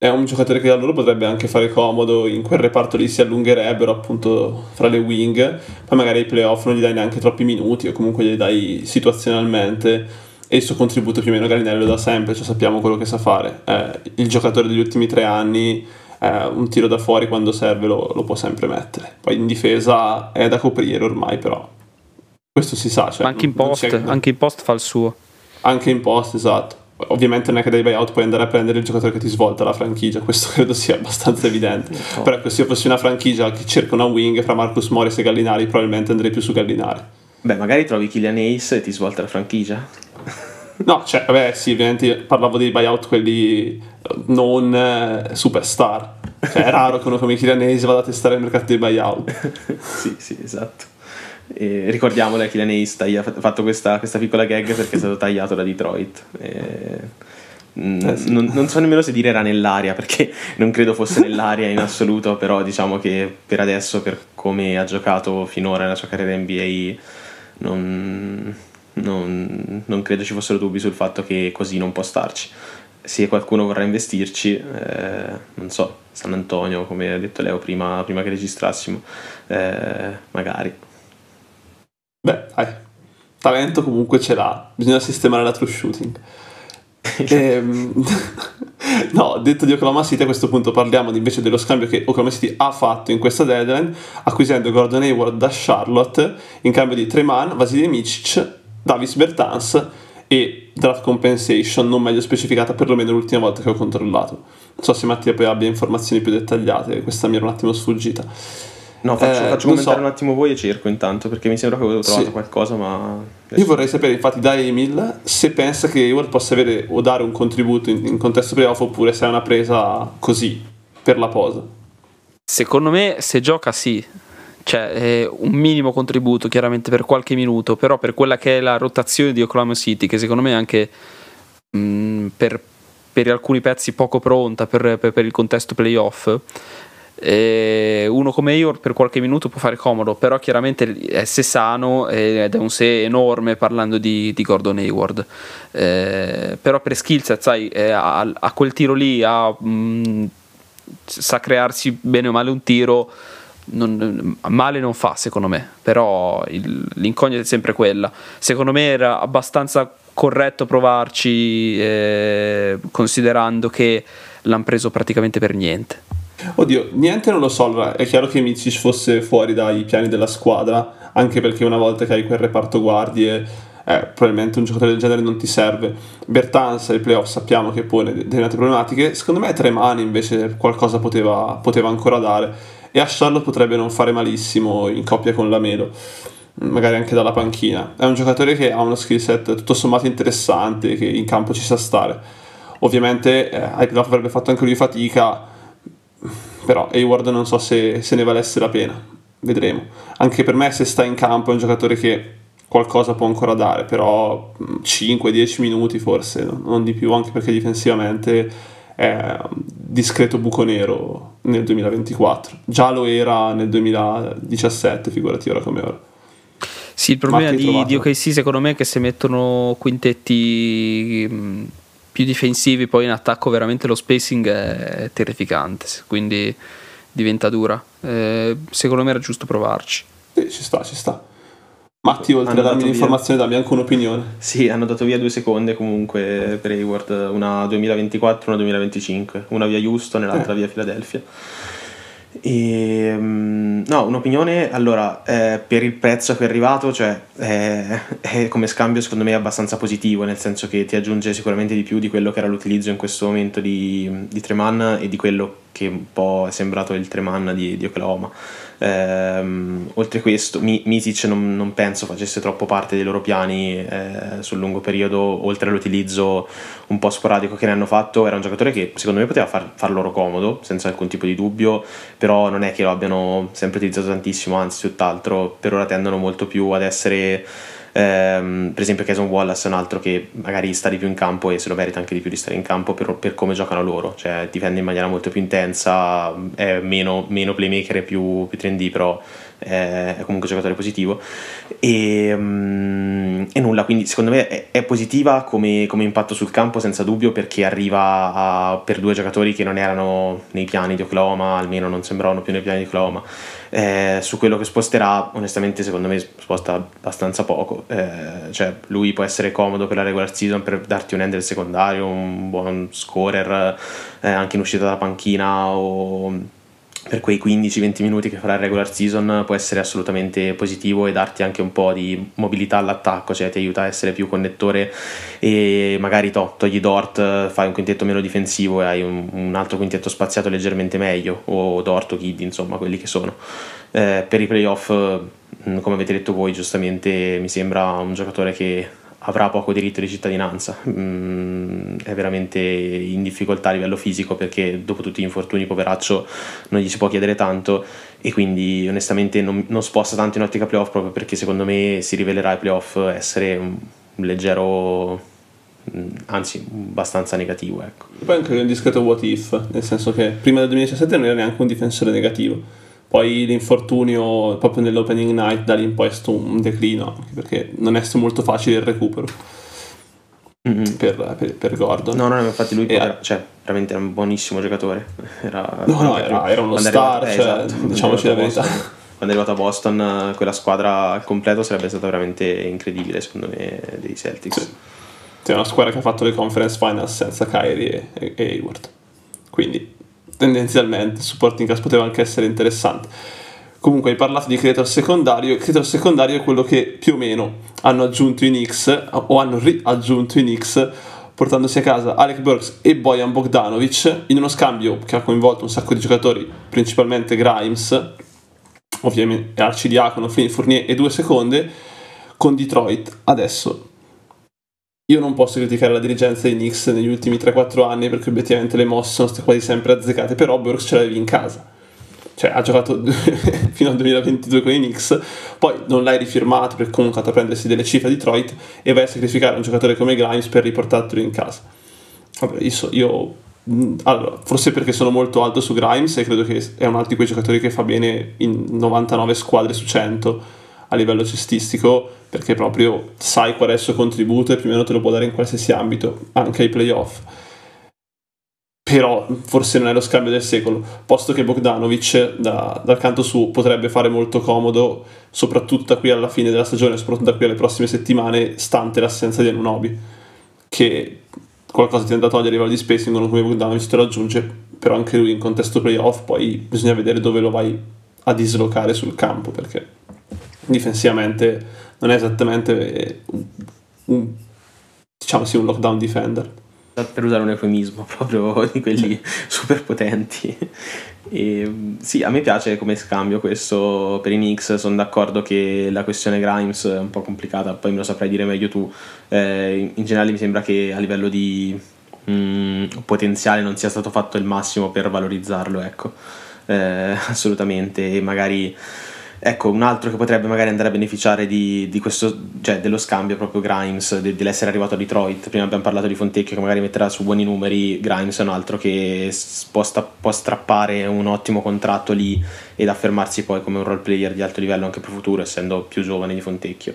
è un giocatore che a loro potrebbe anche fare comodo, in quel reparto lì si allungherebbero appunto fra le wing, poi magari ai playoff non gli dai neanche troppi minuti o comunque gli dai situazionalmente e il suo contributo più o meno Galinelli lo dà sempre, cioè sappiamo quello che sa fare. Eh, il giocatore degli ultimi tre anni, eh, un tiro da fuori quando serve lo, lo, può sempre mettere. Poi in difesa è da coprire ormai però. Questo si sa. Cioè, anche in post, anche in post fa il suo. Anche in post, esatto ovviamente non è che dai buyout puoi andare a prendere il giocatore che ti svolta la franchigia, questo credo sia abbastanza evidente. No. Però ecco, se io fossi una franchigia che cerca una wing fra Marcus Morris e Gallinari, probabilmente andrei più su Gallinari. Beh, magari trovi Killian Ace e ti svolta la franchigia. No, cioè, vabbè, sì, ovviamente parlavo dei buyout quelli non eh, superstar. Cioè, è raro che uno come Kylian vada a testare il mercato dei buyout. sì, sì, esatto. E ricordiamolo, che Kylian ha fatto questa, questa, piccola gag perché è stato tagliato da Detroit. E... Eh sì. non, non, so nemmeno se dire era nell'aria perché non credo fosse nell'aria in assoluto, però diciamo che per adesso, per come ha giocato finora nella sua carriera NBA, non, non, non credo ci fossero dubbi sul fatto che così non può starci. Se qualcuno vorrà investirci, eh, non so, San Antonio, come ha detto Leo prima, prima che registrassimo, eh, magari. Beh, dai, talento comunque ce l'ha, bisogna sistemare la true shooting. ehm, no, detto di Oklahoma City, a questo punto parliamo invece dello scambio che Oklahoma City ha fatto in questa deadline, acquisendo Gordon Hayward da Charlotte in cambio di Treman, Vasilij Micic Davis Bertans e draft compensation non meglio specificata perlomeno l'ultima volta che ho controllato. Non so se Mattia poi abbia informazioni più dettagliate, questa mi era un attimo sfuggita. No, faccio, eh, faccio commentare so. un attimo voi e cerco intanto perché mi sembra che avevo trovato sì. qualcosa, ma. Io vorrei sapere, infatti, da Emil se pensa che Hayward possa avere o dare un contributo in, in contesto playoff oppure se è una presa così per la posa. Secondo me, se gioca, sì cioè eh, un minimo contributo chiaramente per qualche minuto, però per quella che è la rotazione di Oklahoma City, che secondo me è anche mh, mm, per, per, alcuni pezzi poco pronta per, per, per il contesto playoff, eh, uno come Hayward per qualche minuto può fare comodo, però chiaramente è se sano ed è un se enorme parlando di, di Gordon Hayward. Eh, però per skillset, sai, a, a, quel tiro lì, a, mh, mm, sa crearsi bene o male un tiro non, male non fa secondo me, però il, l'incognita è sempre quella. Secondo me era abbastanza corretto provarci eh, considerando che l'hanno preso praticamente per niente. Oddio, niente non lo so, allora, è chiaro che Mizic fosse fuori dai piani della squadra, anche perché una volta che hai quel reparto guardie eh, probabilmente un giocatore del genere non ti serve. Bertans ai playoff sappiamo che pone determinate problematiche, secondo me tre mani invece qualcosa poteva, poteva ancora dare e a Charlotte potrebbe non fare malissimo in coppia con la Melo magari anche dalla panchina è un giocatore che ha uno skill set tutto sommato interessante che in campo ci sa stare ovviamente eh, ai playoff avrebbe fatto anche lui fatica però Hayward non so se, se ne valesse la pena vedremo anche per me se sta in campo è un giocatore che qualcosa può ancora dare però 5-10 minuti forse non di più anche perché difensivamente è un discreto buco nero nel 2024. Già lo era nel 2017, figurati ora come ora. Sì, il problema di, di OKC secondo me è che se mettono quintetti mm, più difensivi poi in attacco veramente lo spacing è terrificante, quindi diventa dura. Eh, secondo me era giusto provarci. Sì, ci sta, ci sta. Matti, oltre a darmi l'informazione, dammi anche un'opinione. Sì, hanno dato via due seconde comunque per Hayward, una 2024 e una 2025, una via Houston e l'altra eh. via Philadelphia. E, mm, no, un'opinione, allora, eh, per il prezzo che è arrivato, cioè, eh, è come scambio secondo me abbastanza positivo, nel senso che ti aggiunge sicuramente di più di quello che era l'utilizzo in questo momento di, di Treman e di quello che un po' è sembrato il Treman di, di Oklahoma. Ehm, oltre a questo, Misic non, non, penso facesse troppo parte dei loro piani eh, sul lungo periodo, oltre all'utilizzo un po' sporadico che ne hanno fatto. Era un giocatore che secondo me poteva far, far loro comodo, senza alcun tipo di dubbio, però non è che lo abbiano sempre utilizzato tantissimo, anzi, tutt'altro, per ora tendono molto più ad essere Ehm, per esempio Cason Wallace è un altro che magari sta di più in campo e se lo merita anche di più di stare in campo per, per come giocano loro, cioè difende in maniera molto più intensa, è meno, meno playmaker e più, più 3D, però è comunque un giocatore positivo. E, um, e, nulla quindi secondo me è, è positiva come, come, impatto sul campo senza dubbio perché arriva a, per due giocatori che non erano nei piani di Oklahoma almeno non sembravano più nei piani di Oklahoma. Eh, su quello che sposterà onestamente secondo me sposta abbastanza poco. Eh, cioè lui può essere comodo per la regular season per darti un end del secondario un buon scorer eh, anche in uscita dalla panchina o per quei 15-20 minuti che farà il regular season può essere assolutamente positivo e darti anche un po' di mobilità all'attacco, cioè ti aiuta a essere più connettore e magari to, togli Dort, fai un quintetto meno difensivo e hai un, un altro quintetto spaziato leggermente meglio, o Dort o Kid, insomma, quelli che sono. Eh, per i playoff, mm, come avete detto voi, giustamente mi sembra un giocatore che avrà poco diritto di cittadinanza. Mm, è veramente in difficoltà a livello fisico perché dopo tutti gli infortuni, poveraccio, non gli si può chiedere tanto e quindi onestamente non, non sposta tanto in ottica playoff proprio perché secondo me si rivelerà ai playoff essere un, leggero mm, anzi abbastanza negativo ecco. poi anche un discreto what if nel senso che prima del 2017 non era neanche un difensore negativo poi l'infortunio proprio nell'opening night da lì in poi è stato un declino anche perché non è stato molto facile il recupero. Mm-hmm. per, per, per, Gordon. No no infatti lui era, cioè, veramente era un buonissimo giocatore. Era, no no era, era uno star arrivato, cioè, esatto, diciamoci la verità. Quando è arrivato a Boston quella squadra al completo sarebbe stata veramente incredibile secondo me dei Celtics. Sì. è una squadra che ha fatto le conference finals senza Kyrie e, e Hayward. Quindi tendenzialmente supporting cast poteva anche essere interessante. Comunque hai parlato di creator secondario, il creator secondario è quello che più o meno hanno aggiunto in X o hanno riaggiunto in X portandosi a casa Alec Burks e Bojan Bogdanovic in uno scambio che ha coinvolto un sacco di giocatori, principalmente Grimes, ovviamente Arcidiacono, Fournier e due seconde, con Detroit. Adesso io non posso criticare la dirigenza dei Knicks negli ultimi 3-4 anni perché obiettivamente le mosse sono state quasi sempre azzeccate, però Burks ce l'avevi in casa. Cioè, ha giocato fino al 2022 con i Knicks, poi non l'hai rifirmato perché comunque ha fatto prendersi delle cifre a Detroit e vai a sacrificare un giocatore come Grimes per riportartelo in casa. Vabbè, io, so, io allora, forse perché sono molto alto su Grimes e credo che è un altro di quei giocatori che fa bene in 99 squadre su 100 a livello cestistico perché proprio sai qual è il suo contributo e più o meno te lo può dare in qualsiasi ambito, anche ai playoff. Però forse non è lo scambio del secolo, posto che Bogdanovic da, dal canto suo potrebbe fare molto comodo, soprattutto da qui alla fine della stagione, soprattutto da qui alle prossime settimane, stante l'assenza di Anunobi, che qualcosa ti è andato a togliere a livello di spacing, uno come Bogdanovic te lo aggiunge, però anche lui in contesto playoff poi bisogna vedere dove lo vai a dislocare sul campo, perché difensivamente non è esattamente un, un diciamo sì, un lockdown defender. Per usare un eufemismo, proprio di quelli super potenti. E, sì, a me piace come scambio questo per i Knicks, sono d'accordo che la questione Grimes è un po' complicata, poi me lo saprai dire meglio tu. Eh, in generale mi sembra che a livello di mh, mm, potenziale non sia stato fatto il massimo per valorizzarlo, ecco, eh, assolutamente, e magari Ecco, un altro che potrebbe magari andare a beneficiare di, di questo, cioè dello scambio proprio Grimes, de, dell'essere arrivato a Detroit. Prima abbiamo parlato di Fontecchio che magari metterà su buoni numeri, Grimes è un altro che può, può strappare un ottimo contratto lì ed affermarsi poi come un role player di alto livello anche per futuro, essendo più giovane di Fontecchio.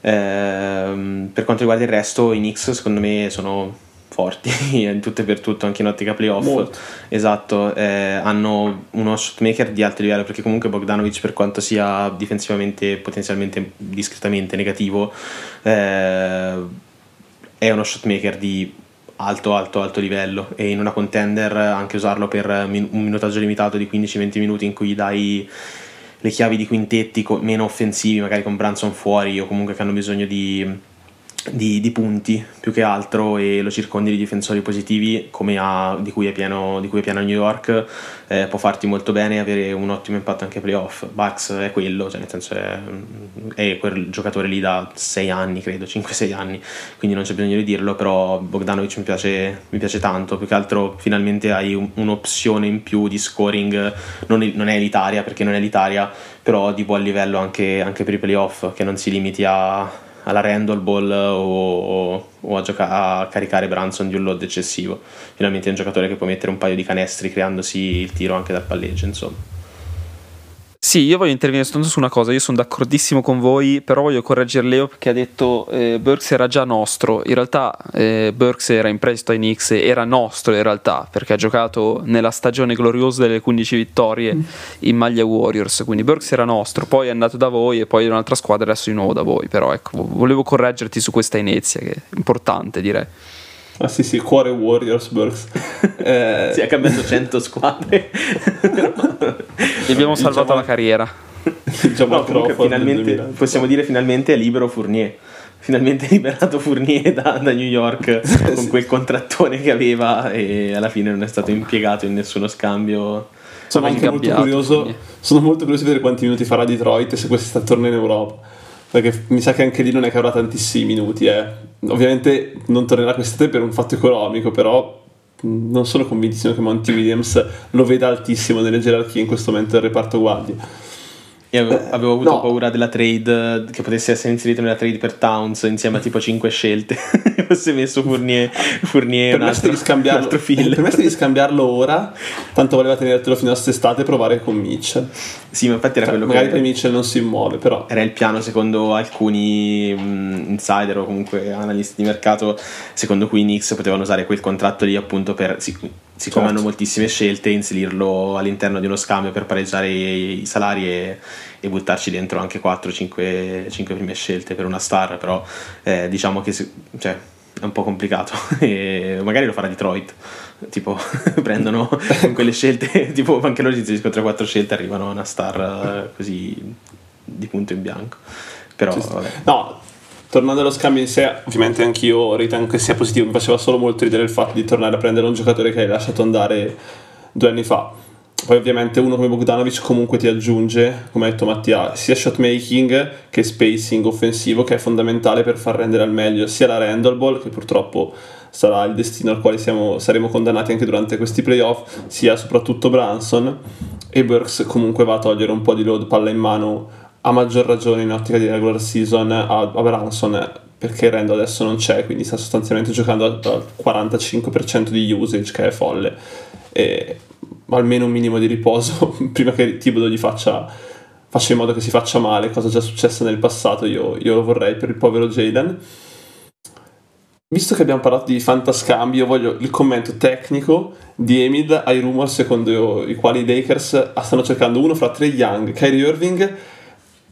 Eh, per quanto riguarda il resto, i Knicks secondo me sono forti in tutto e per tutto anche in ottica playoff Molto. esatto eh, hanno uno shotmaker di alto livello perché comunque Bogdanovic per quanto sia difensivamente potenzialmente discretamente negativo eh, è uno shotmaker di alto alto alto livello e in una contender anche usarlo per un minutaggio limitato di 15-20 minuti in cui dai le chiavi di quintetti meno offensivi magari con Branson fuori o comunque che hanno bisogno di di, di, punti più che altro e lo circondi di difensori positivi ha, di, cui è pieno, di cui è pieno New York eh, può farti molto bene e avere un ottimo impatto anche ai playoff. Bucks è quello, cioè nel senso è, è quel giocatore lì da 6 anni credo, 5-6 anni quindi non c'è bisogno di dirlo però Bogdanovic mi piace, mi piace tanto. Più che altro finalmente hai un, un'opzione in più di scoring non, non, è elitaria perché non è elitaria però di buon livello anche, anche per i playoff che non si limiti a alla Randall Ball o, o a, gioca- a, caricare Branson di un load eccessivo. Finalmente è un giocatore che può mettere un paio di canestri creandosi il tiro anche dal palleggio, insomma. Sì, io voglio intervenire soltanto su una cosa, io sono d'accordissimo con voi, però voglio correggere Leo perché ha detto eh, Burks era già nostro, in realtà eh, Burks era in prestito ai Knicks, era nostro in realtà, perché ha giocato nella stagione gloriosa delle 15 vittorie mm. in maglia Warriors, quindi Burks era nostro, poi è andato da voi e poi in un'altra squadra adesso di nuovo da voi, però ecco, volevo correggerti su questa inizia che è importante direi. Ah sì sì, cuore Warriors Burks. Eh... si è cambiato 100 squadre. Gli abbiamo salvato diciamo... la carriera. diciamo no, finalmente, possiamo dire finalmente è libero Fournier. Finalmente liberato Fournier da, da New York con quel contrattone che aveva e alla fine non è stato impiegato in nessuno scambio. Sono anche molto curioso, sono molto curioso di vedere quanti minuti farà Detroit se quest'estate torna in Europa perché mi sa che anche lì non è che avrà tantissimi minuti. Eh. Ovviamente non tornerà quest'estate per un fatto economico, però non sono convintissimo che Monty Williams lo veda altissimo nelle gerarchie in questo momento del reparto guardie. Io avevo, eh, avevo avuto no. paura della trade che potesse essere inserito nella trade per Towns insieme a tipo 5 scelte. fosse messo Fournier, Fournier un altro, un altro fill. Permesso di scambiarlo ora, tanto voleva tenertelo fino a quest'estate e provare con Mitchell. Sì, ma infatti era cioè, quello magari che. Magari Mitchell non si muove, però. Era il piano secondo alcuni mh, insider o comunque analisti di mercato, secondo cui i Knicks potevano usare quel contratto lì appunto per. siccome certo. hanno moltissime scelte, inserirlo all'interno di uno scambio per pareggiare i, i salari e, e, buttarci dentro anche 4-5 prime scelte per una star. Però eh, diciamo che. Cioè, è un po' complicato. E magari lo farà Detroit tipo prendono quelle scelte tipo anche loro inseriscono 3-4 scelte arrivano a una star così di punto in bianco. Però no tornando allo scambio in sé ovviamente anch'io ritengo che sia positivo. Mi faceva solo molto ridere il fatto di tornare a prendere un giocatore che hai lasciato andare due anni fa poi ovviamente uno come Bogdanovic comunque ti aggiunge, come ha detto Mattia, sia shot making che spacing offensivo che è fondamentale per far rendere al meglio sia la Randall Ball, che purtroppo sarà il destino al quale siamo, saremo condannati anche durante questi playoff, sia soprattutto Branson e Burks comunque va a togliere un po' di load palla in mano a maggior ragione in ottica di regular season a, a Branson perché Randall adesso non c'è, quindi sta sostanzialmente giocando al 45% di usage che è folle. E almeno un minimo di riposo prima che Tibodo gli faccia, faccia in modo che si faccia male, cosa già successa nel passato, io, io lo vorrei per il povero Jaden. Visto che abbiamo parlato di fantascambio, voglio il commento tecnico di Emid ai rumor secondo i quali i Lakers stanno cercando uno fra Trey Young, Kyrie Irving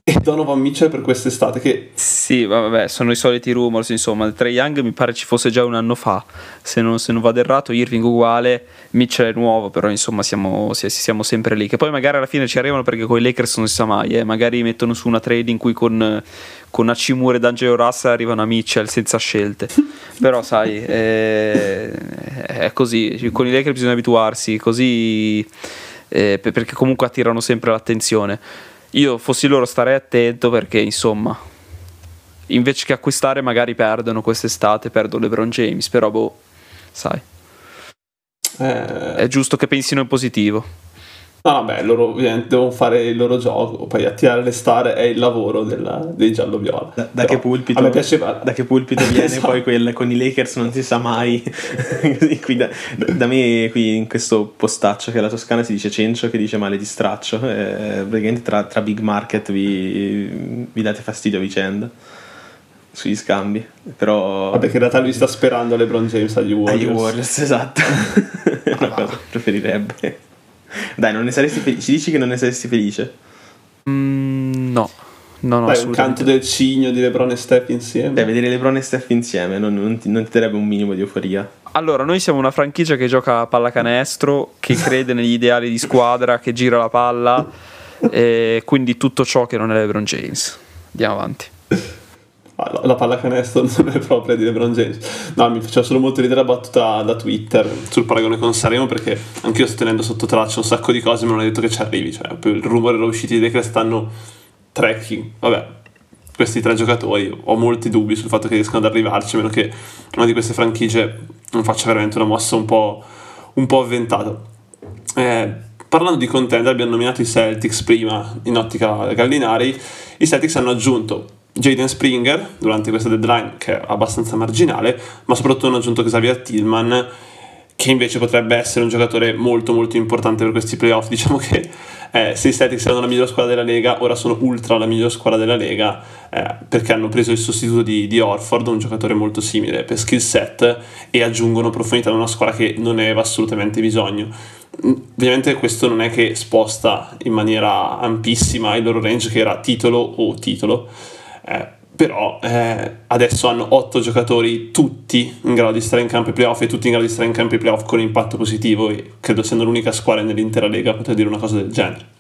e Donovan Mitchell per quest'estate che sì vabbè sono i soliti rumors insomma. Trey Young mi pare ci fosse già un anno fa. Se non, se non vado errato Irving uguale Mitchell è nuovo però insomma siamo, siamo, sempre lì. Che poi magari alla fine ci arrivano perché con i Lakers non si sa mai eh? magari mettono su una trade in cui con, con Hachimura ed Angelo Russell arrivano a Mitchell senza scelte. Però sai è, è così. Con i Lakers bisogna abituarsi così eh, perché comunque attirano sempre l'attenzione io fossi loro starei attento perché insomma, invece che acquistare magari perdono quest'estate, perdono LeBron James, però boh, sai. Eh... È giusto che pensino in positivo. No, vabbè, loro ovviamente devono fare il loro gioco, poi attirare le star è il lavoro della, dei giallo-viola. Da, da, che pulpito, piaceva... da, che pulpito, viene esatto. poi quel con i Lakers non si sa mai. qui da, da, me qui in questo postaccio che è la Toscana si dice cencio che dice male di straccio. Eh, praticamente tra, tra, big market vi, vi date fastidio a vicenda sugli scambi. Però... Vabbè, che in realtà lui sta sperando LeBron James agli Warriors. Agli Warriors, esatto. è una cosa preferirebbe. Dai, non ne saresti felice? Ci dici che non ne saresti felice? Mm, no. No, no, Dai, un canto del cigno di Lebron e Steph insieme. Beh, vedere Lebron e Steph insieme non, non, ti, non ti darebbe un minimo di euforia. Allora, noi siamo una franchigia che gioca a pallacanestro, che crede negli ideali di squadra, che gira la palla, e quindi tutto ciò che non è LeBron James. Andiamo avanti. La pallacanestro non è propria di LeBron James. No, mi faceva solo molto ridere la battuta da Twitter sul paragone con Sanremo perché anch'io sto tenendo sotto traccia un sacco di cose, ma non hai detto che ci arrivi. Cioè, il rumore era uscito di che stanno tracking. Vabbè, questi tre giocatori ho molti dubbi sul fatto che riescano ad arrivarci, a meno che una di queste franchigie non faccia veramente una mossa un po', un po avventata. Eh, parlando di contender, abbiamo nominato i Celtics prima in ottica Gallinari. I Celtics hanno aggiunto Jaden Springer durante questa deadline che è abbastanza marginale, ma soprattutto hanno aggiunto Xavier Tillman che invece potrebbe essere un giocatore molto molto importante per questi playoff. Diciamo che eh, se i Celtics erano la migliore squadra della Lega, ora sono ultra la migliore squadra della Lega eh, perché hanno preso il sostituto di, di, Orford, un giocatore molto simile per skill set e aggiungono profondità in una squadra che non ne aveva assolutamente bisogno. Mm, ovviamente questo non è che sposta in maniera ampissima il loro range che era titolo o titolo eh, però eh, adesso hanno otto giocatori tutti in grado di stare in campo ai playoff e tutti in grado di stare in campo ai playoff con impatto positivo e credo siano l'unica squadra nell'intera lega a poter dire una cosa del genere.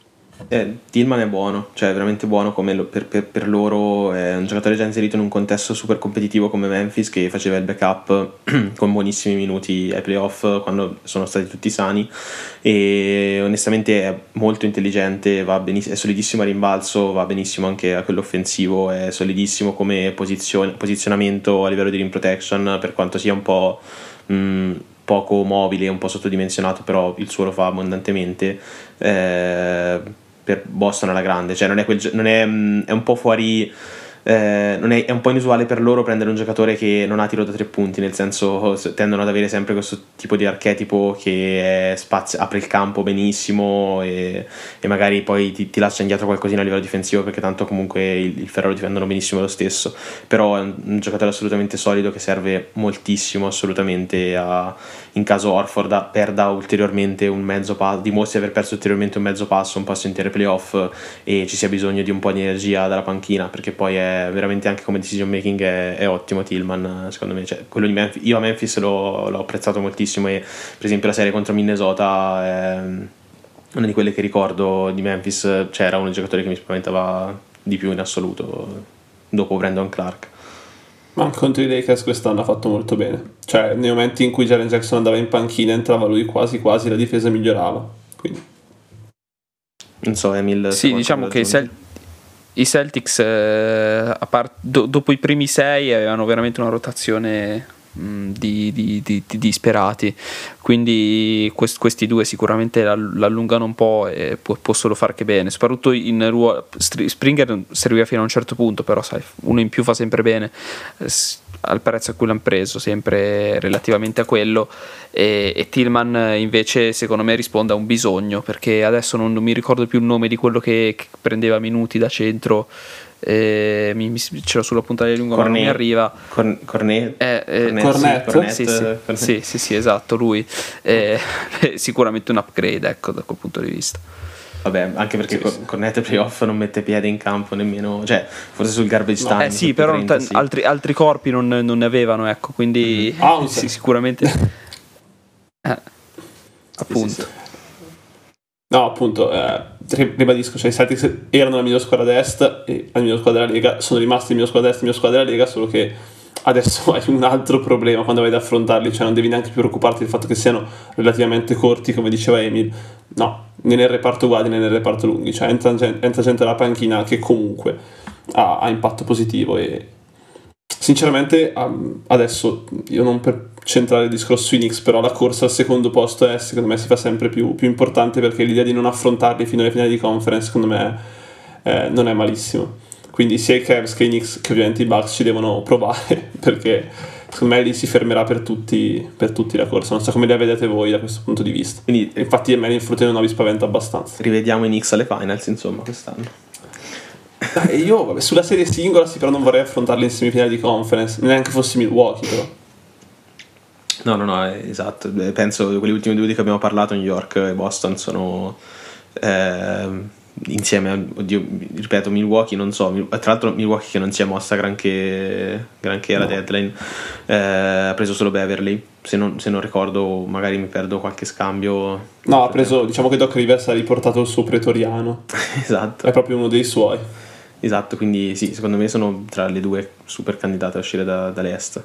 Eh, Tillman è buono, cioè è veramente buono come lo, per, per, per, loro, è un giocatore già inserito in un contesto super competitivo come Memphis che faceva il backup con buonissimi minuti ai playoff quando sono stati tutti sani e onestamente è molto intelligente, è solidissimo a rimbalzo, va benissimo anche a quello offensivo, è solidissimo come posizion- posizionamento a livello di rim protection per quanto sia un po'... Mh, poco mobile, un po' sottodimensionato, però il suo lo fa abbondantemente. Eh, per Boston alla grande, cioè non è, quel, non è, mm, è un po' fuori eh, è, è, un po' inusuale per loro prendere un giocatore che non ha tiro da tre punti, nel senso tendono ad avere sempre questo tipo di archetipo che spazio, apre il campo benissimo e, e magari poi ti, ti, lascia indietro qualcosina a livello difensivo perché tanto comunque il, il Ferro lo difendono benissimo lo stesso, però è un, un, giocatore assolutamente solido che serve moltissimo assolutamente a, in caso Orford perda ulteriormente un mezzo passo, dimostri di aver perso ulteriormente un mezzo passo, un passo intero playoff e ci sia bisogno di un po' di energia dalla panchina perché poi è veramente anche come decision making è, è ottimo Tillman secondo me. Cioè, Memphis, io a Memphis l'ho, l'ho, apprezzato moltissimo e per esempio la serie contro Minnesota è una di quelle che ricordo di Memphis. Cioè era uno dei giocatori che mi spaventava di più in assoluto dopo Brandon Clark ma contro i Lakers quest'anno ha fatto molto bene. Cioè nei momenti in cui Jaren Jackson andava in panchina entrava lui quasi quasi la difesa migliorava. Quindi. Non so Emil sì diciamo che se, i Celtics eh, part- do- dopo i primi sei avevano veramente una rotazione di, di, di, di, disperati quindi quest- questi due sicuramente l'allungano un po' e può, può solo far che bene soprattutto in ruolo Springer serviva fino a un certo punto però sai uno in più fa sempre bene al prezzo a cui l'hanno preso, sempre relativamente a quello. E, e, Tillman invece, secondo me, risponde a un bisogno perché adesso non, non mi ricordo più il nome di quello che, che prendeva minuti da centro. Eh, mi, mi, ce l'ho sulla punta della lingua, ma non mi arriva. Corn, cornet, eh, eh, Cornet, Cornet, sì, sì, Cornet. sì, sì, sì, esatto, lui. Eh, sicuramente un upgrade, ecco, da quel punto di vista. Vabbè, anche perché sì, sì. Cornet playoff non mette piede in campo nemmeno, cioè forse sul garbage time. No, eh sì, però 30, sì. Altri, altri, corpi non, non, ne avevano, ecco, quindi mm-hmm. ah, sì, sicuramente... eh, appunto. No, appunto, eh, ribadisco, cioè i Celtics erano la miglior squadra d'est e la miglior squadra della Lega, sono rimasti la miglior squadra d'est e la miglior squadra della Lega, solo che adesso hai un altro problema quando vai ad affrontarli, cioè non devi neanche più preoccuparti del fatto che siano relativamente corti, come diceva Emil, no, né nel reparto guadi né nel reparto lunghi, cioè entra, entra gente alla panchina che comunque ha, ha impatto positivo e sinceramente adesso io non per centrare il discorso sui Knicks però la corsa al secondo posto è secondo me si fa sempre più, più importante perché l'idea di non affrontarli fino alle finali di conference secondo me eh, non è malissimo quindi sia i Cavs che i Knicks che ovviamente i Bucks ci devono provare perché secondo me lì si fermerà per tutti, per tutti, la corsa. Non so come la vedete voi da questo punto di vista. Quindi, Infatti, a me l'infrutino non vi spaventa abbastanza. Rivediamo i Knicks alle finals, insomma, quest'anno. Dai, io vabbè, sulla serie singola sì, però non vorrei affrontarli in semifinale di conference, neanche fossi Milwaukee, però. No, no, no, esatto. Penso che quelle ultime due di cui abbiamo parlato, New York e Boston, sono. Eh, insieme a, oddio, ripeto, Milwaukee, non so, tra l'altro Milwaukee che non si è mossa granché, granché alla no. deadline, eh, ha preso solo Beverly, se non, se non, ricordo magari mi perdo qualche scambio. No, ha preso, diciamo che Doc Rivers ha riportato il suo pretoriano. esatto. È proprio uno dei suoi. Esatto, quindi sì, secondo me sono tra le due super candidate a uscire da, dall'est.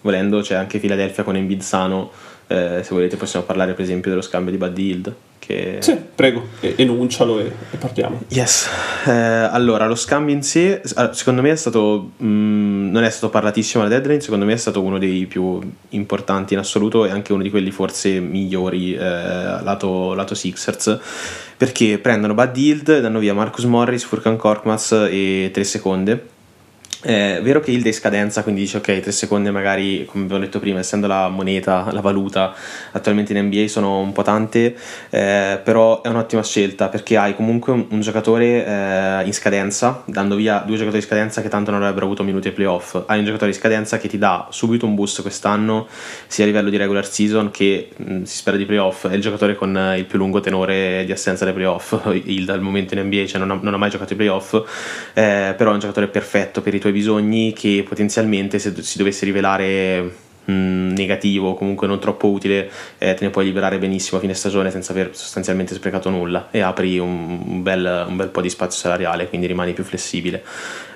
Volendo c'è anche Philadelphia con Embiid sano, eh, se volete possiamo parlare per esempio dello scambio di Buddy Hield che... Sì, prego, enuncialo e, e partiamo. Yes, eh, allora lo scambio in sé, secondo me è stato, mh, mm, non è stato parlatissimo alla deadline, secondo me è stato uno dei più importanti in assoluto e anche uno di quelli forse migliori eh, lato, lato Sixers, perché prendono Bad Hield, danno via Marcus Morris, Furkan Korkmaz e 3 seconde è vero che Hilde è scadenza, quindi dice ok, 3 secondi magari, come abbiamo detto prima, essendo la moneta, la valuta attualmente in NBA sono un po' tante, eh, però è un'ottima scelta perché hai comunque un, un giocatore eh, in scadenza, dando via due giocatori in scadenza che tanto non avrebbero avuto minuti ai playoff, hai un giocatore in scadenza che ti dà subito un boost quest'anno, sia a livello di regular season che mh, mm, si spera di playoff, è il giocatore con il più lungo tenore di assenza dai playoff, Hilde al momento in NBA, cioè non ha, non ha mai giocato i playoff, eh, però è un giocatore perfetto per i tuoi tuoi bisogni che potenzialmente se si dovesse rivelare mh, negativo, comunque non troppo utile, eh, te ne puoi liberare benissimo a fine stagione senza aver sostanzialmente sprecato nulla e apri un, un, bel, un bel po' di spazio salariale, quindi rimani più flessibile.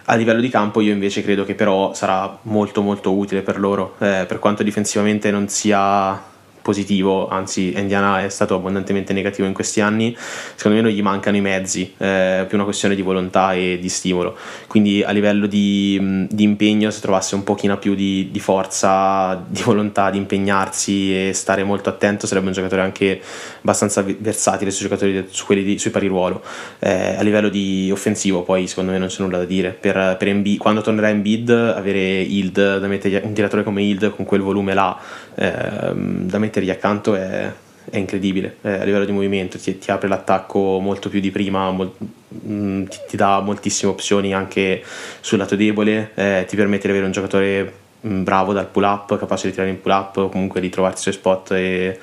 A livello di campo io invece credo che però sarà molto molto utile per loro, eh, per quanto difensivamente non sia positivo, anzi Indiana è stato abbondantemente negativo in questi anni, secondo me non gli mancano i mezzi, è eh, più una questione di volontà e di stimolo, quindi a livello di, di impegno se trovasse un pochino più di, di, forza, di volontà di impegnarsi e stare molto attento sarebbe un giocatore anche abbastanza versatile sui giocatori su quelli di, sui pari ruolo. Eh, a livello di offensivo poi secondo me non c'è nulla da dire, per, per Embiid, quando tornerà in bid avere Hild, da mettere, un tiratore come Hild con quel volume là eh, da mettergli accanto è, è incredibile eh, a livello di movimento, ti, ti, apre l'attacco molto più di prima, mol, mh, mm, ti, ti, dà moltissime opzioni anche sul lato debole, eh, ti permette di avere un giocatore mh, mm, bravo dal pull up, capace di tirare in pull up comunque di trovarsi i suoi spot e,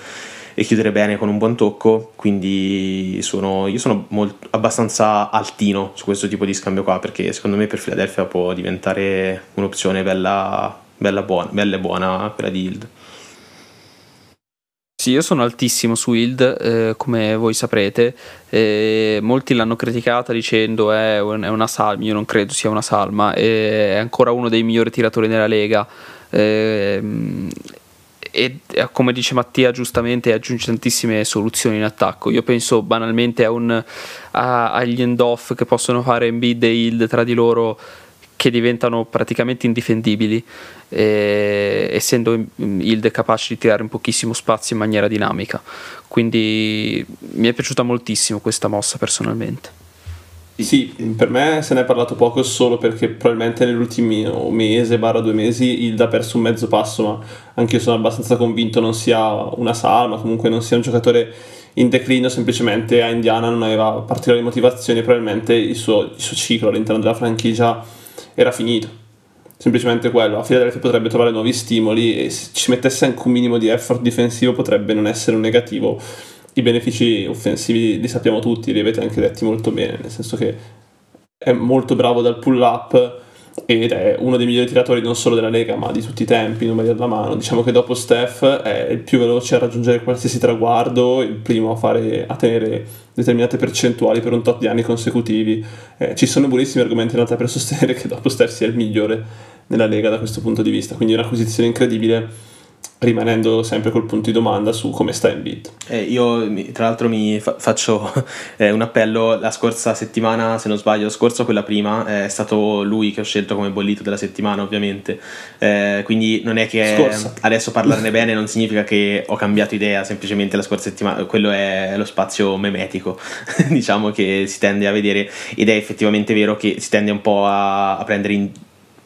e, chiudere bene con un buon tocco, quindi sono, io sono molto, abbastanza altino su questo tipo di scambio qua perché secondo me per Philadelphia può diventare un'opzione bella, bella, buona, bella e buona quella di Hild. Sì, io sono altissimo su Hild, eh, come voi saprete. Eh, molti l'hanno criticata dicendo eh, è una salma, io non credo sia una salma, è ancora uno dei migliori tiratori nella Lega. Eh, e come dice Mattia giustamente aggiunge tantissime soluzioni in attacco io penso banalmente a un, a, agli end off che possono fare Embiid e Hild tra di loro che diventano praticamente indifendibili, eh, essendo Hilde capace di tirare in pochissimo spazio in maniera dinamica. Quindi mi è piaciuta moltissimo questa mossa personalmente. Sì, per me se ne è parlato poco solo perché probabilmente nell'ultimo mese, barra due mesi, Hilda ha perso un mezzo passo, ma anche io sono abbastanza convinto non sia una salma, comunque non sia un giocatore in declino, semplicemente a Indiana non aveva particolari motivazioni, probabilmente il suo, il suo ciclo all'interno della franchigia era finito. Semplicemente quello. A Philadelphia potrebbe trovare nuovi stimoli e se ci mettesse anche un minimo di effort difensivo potrebbe non essere un negativo. I benefici offensivi li sappiamo tutti, li avete anche detti molto bene, nel senso che è molto bravo dal pull up ed è uno dei migliori tiratori non solo della Lega ma di tutti i tempi, numeri alla mano. Diciamo che dopo Steph è il più veloce a raggiungere qualsiasi traguardo, il primo a, fare, a tenere determinate percentuali per un tot di anni consecutivi. Eh, ci sono buonissimi argomenti in realtà per sostenere che dopo Steph sia il migliore nella Lega da questo punto di vista, quindi è un'acquisizione incredibile rimanendo sempre col punto di domanda su come sta in bid. Eh, io tra l'altro mi fa- faccio eh, un appello, la scorsa settimana, se non sbaglio, scorsa o quella prima, è stato lui che ho scelto come bollito della settimana ovviamente, eh, quindi non è che scorsa. adesso parlarne bene non significa che ho cambiato idea, semplicemente la scorsa settimana, quello è lo spazio memetico, diciamo che si tende a vedere ed è effettivamente vero che si tende un po' a, a prendere in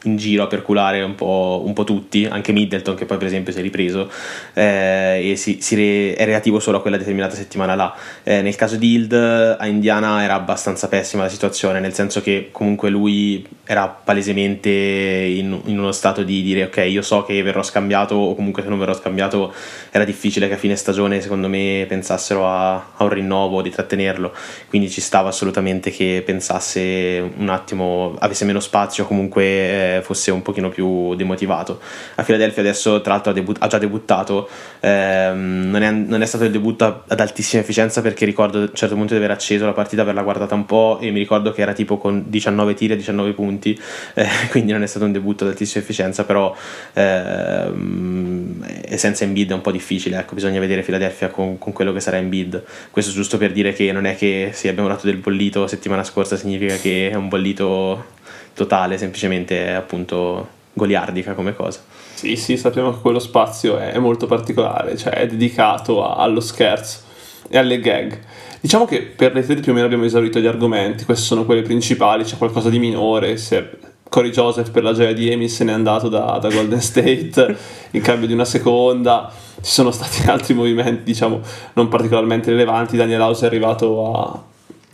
in giro a perculare un po', un po', tutti, anche Middleton che poi per esempio si è ripreso eh, e si, si re, è relativo solo a quella determinata settimana là. Eh, nel caso di Hild a Indiana era abbastanza pessima la situazione, nel senso che comunque lui era palesemente in, in, uno stato di dire ok io so che verrò scambiato o comunque se non verrò scambiato era difficile che a fine stagione secondo me pensassero a, a un rinnovo, di trattenerlo, quindi ci stava assolutamente che pensasse un attimo, avesse meno spazio comunque eh, fosse un pochino più demotivato. A Philadelphia adesso tra l'altro ha, debut- ha già debuttato, ehm, non, è, non, è, stato il debutto ad altissima efficienza perché ricordo a un certo punto di aver acceso la partita, averla guardata un po' e mi ricordo che era tipo con 19 tiri e 19 punti, eh, quindi non è stato un debutto ad altissima efficienza, però ehm, senza Embiid è un po' difficile, ecco, bisogna vedere Philadelphia con, con quello che sarà Embiid. Questo giusto per dire che non è che se abbiamo dato del bollito settimana scorsa significa che è un bollito totale, semplicemente appunto goliardica come cosa. Sì, sì, sappiamo che quello spazio è molto particolare, cioè è dedicato a, allo scherzo e alle gag. Diciamo che per le trade più o meno abbiamo esaurito gli argomenti, questi sono quelli principali, c'è qualcosa di minore, se Corey Joseph per la gioia di Amy se n'è andato da, da Golden State in cambio di una seconda, ci sono stati altri movimenti diciamo non particolarmente rilevanti, Daniel House è arrivato a,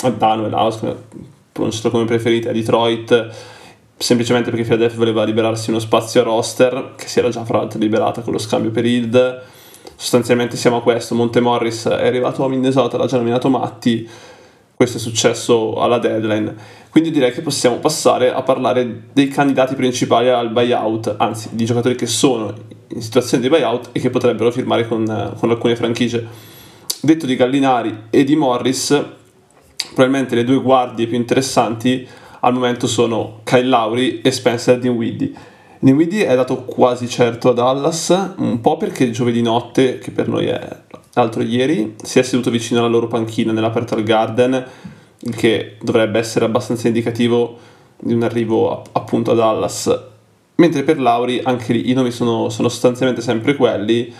a Daniel House, pronunciato come preferite, a Detroit semplicemente perché Philadelphia voleva liberarsi uno spazio a roster che si era già fra l'altro liberata con lo scambio per Hild sostanzialmente siamo a questo Monte Morris è arrivato a Minnesota l'ha già nominato Matti questo è successo alla deadline quindi direi che possiamo passare a parlare dei candidati principali al buyout anzi di giocatori che sono in situazione di buyout e che potrebbero firmare con, con alcune franchigie. Detto di Gallinari e di Morris, probabilmente le due guardie più interessanti al momento sono Kyle Lowry e Spencer Dinwiddie. Dinwiddie è dato quasi certo a Dallas, un po' perché giovedì notte, che per noi è l'altro ieri, si è seduto vicino alla loro panchina nell'aperto al Garden, il che dovrebbe essere abbastanza indicativo di un arrivo appunto a Dallas. Mentre per Lauri anche lì i nomi sono, sono sostanzialmente sempre quelli,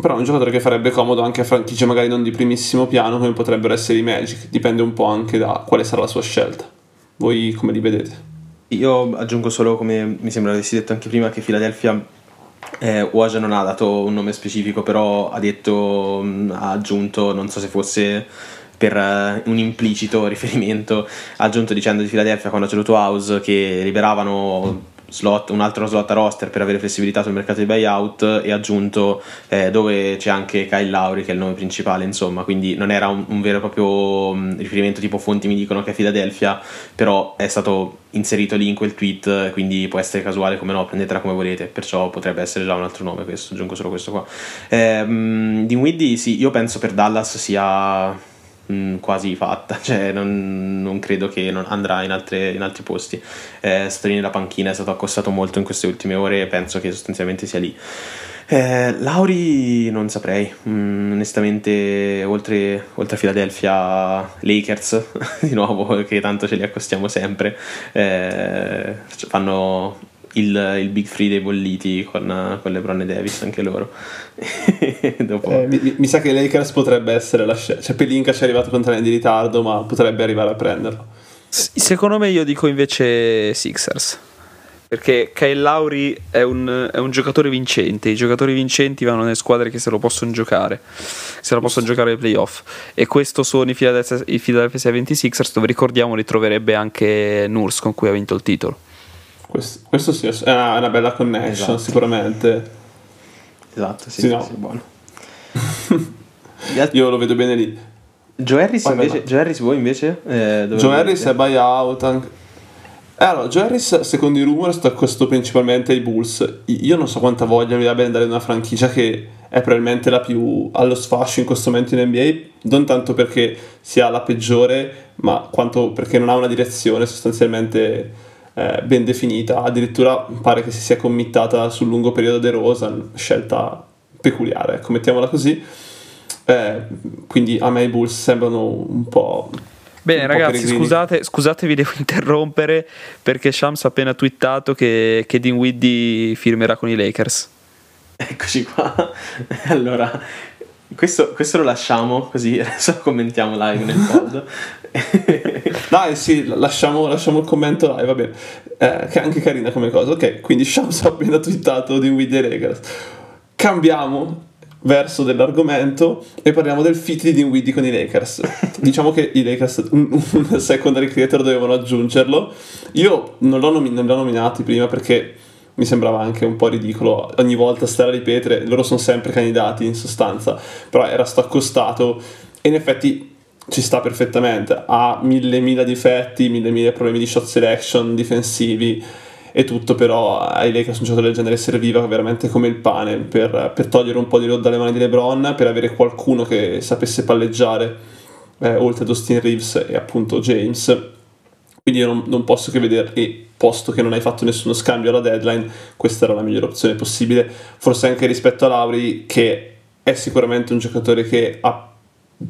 però è un giocatore che farebbe comodo anche a franchigie magari non di primissimo piano come potrebbero essere i Magic, dipende un po' anche da quale sarà la sua scelta. Voi come li vedete? Io aggiungo solo, come mi sembra avessi detto anche prima, che Philadelphia eh, Woj non ha dato un nome specifico, però ha detto, ha aggiunto, non so se fosse per uh, un implicito riferimento, ha aggiunto dicendo di Philadelphia quando ha ceduto House che liberavano slot, un altro slot a roster per avere flessibilità sul mercato di buyout e aggiunto eh, dove c'è anche Kyle Lowry che è il nome principale insomma quindi non era un, un vero e proprio um, riferimento tipo fonti mi dicono che è Philadelphia però è stato inserito lì in quel tweet quindi può essere casuale come no prendetela come volete perciò potrebbe essere già un altro nome questo aggiungo solo questo qua. Ehm, Dinwiddie sì io penso per Dallas sia mm, quasi fatta, cioè non, non credo che non andrà in, altre, in, altri posti. Eh, Storini la panchina è stato accostato molto in queste ultime ore e penso che sostanzialmente sia lì. Eh, Lauri non saprei, mm, onestamente oltre, oltre a Philadelphia Lakers, di nuovo che tanto ce li accostiamo sempre, eh, fanno il, il, Big Free dei bolliti con, con LeBron e Davis, anche loro. Dopo... eh, mi, mi, sa che Lakers potrebbe essere la scelta. Cioè, Pelinka ci è arrivato con tre anni di ritardo, ma potrebbe arrivare a prenderlo. secondo me io dico invece Sixers. Perché Kyle Lauri è un, è un, giocatore vincente. I giocatori vincenti vanno nelle squadre che se lo possono giocare, se lo possono giocare ai playoff. E questo sono i Philadelphia, i Philadelphia 76ers, dove ricordiamo ritroverebbe anche Nurse con cui ha vinto il titolo. Questo, questo sì, è una, bella connection, esatto. sicuramente. Esatto, sì, sì, no. sì buono. Io lo vedo bene lì. Joe Harris, Poi invece, Joe Harris voi invece? Eh, Joe Harris è buyout. Anche... Eh, allora, Joe Harris, secondo i rumor, sta accostato principalmente ai Bulls. Io non so quanta voglia mi abbia andare in una franchigia che è probabilmente la più allo sfascio in questo momento in NBA, non tanto perché sia la peggiore, ma quanto perché non ha una direzione sostanzialmente eh, ben definita, addirittura pare che si sia committata sul lungo periodo De Rosa, scelta peculiare, ecco, mettiamola così. Eh, quindi a me i Bulls sembrano un po'... Bene un ragazzi, scusate, scusate, vi devo interrompere perché Shams ha appena twittato che, che Dinwiddie firmerà con i Lakers. Eccoci qua. allora, questo, questo, lo lasciamo così adesso commentiamo live nel pod. Dai, sì, lasciamo, lasciamo, il commento live, va bene. Eh, che è anche carina come cosa. Ok, quindi Shams ha appena twittato di the Lakers. Cambiamo verso dell'argomento e parliamo del fit di Dinwiddie con i Lakers. diciamo che i Lakers un, un secondary creator dovevano aggiungerlo. Io non l'ho, nomi- non l'ho nominato prima perché mi sembrava anche un po' ridicolo. Ogni volta stare a ripetere, loro sono sempre candidati in sostanza, però era stato accostato. E in effetti ci sta perfettamente, ha mille mila difetti, mille mille problemi di shot selection, difensivi e tutto, però ai Lakers un giocatore del genere serviva veramente come il pane per, per togliere un po' di load dalle mani di LeBron, per avere qualcuno che sapesse palleggiare eh, oltre ad Austin Reeves e appunto James. Quindi io non, non posso che vedere, e posto che non hai fatto nessuno scambio alla deadline, questa era la migliore opzione possibile, forse anche rispetto a Lauri che è sicuramente un giocatore che ha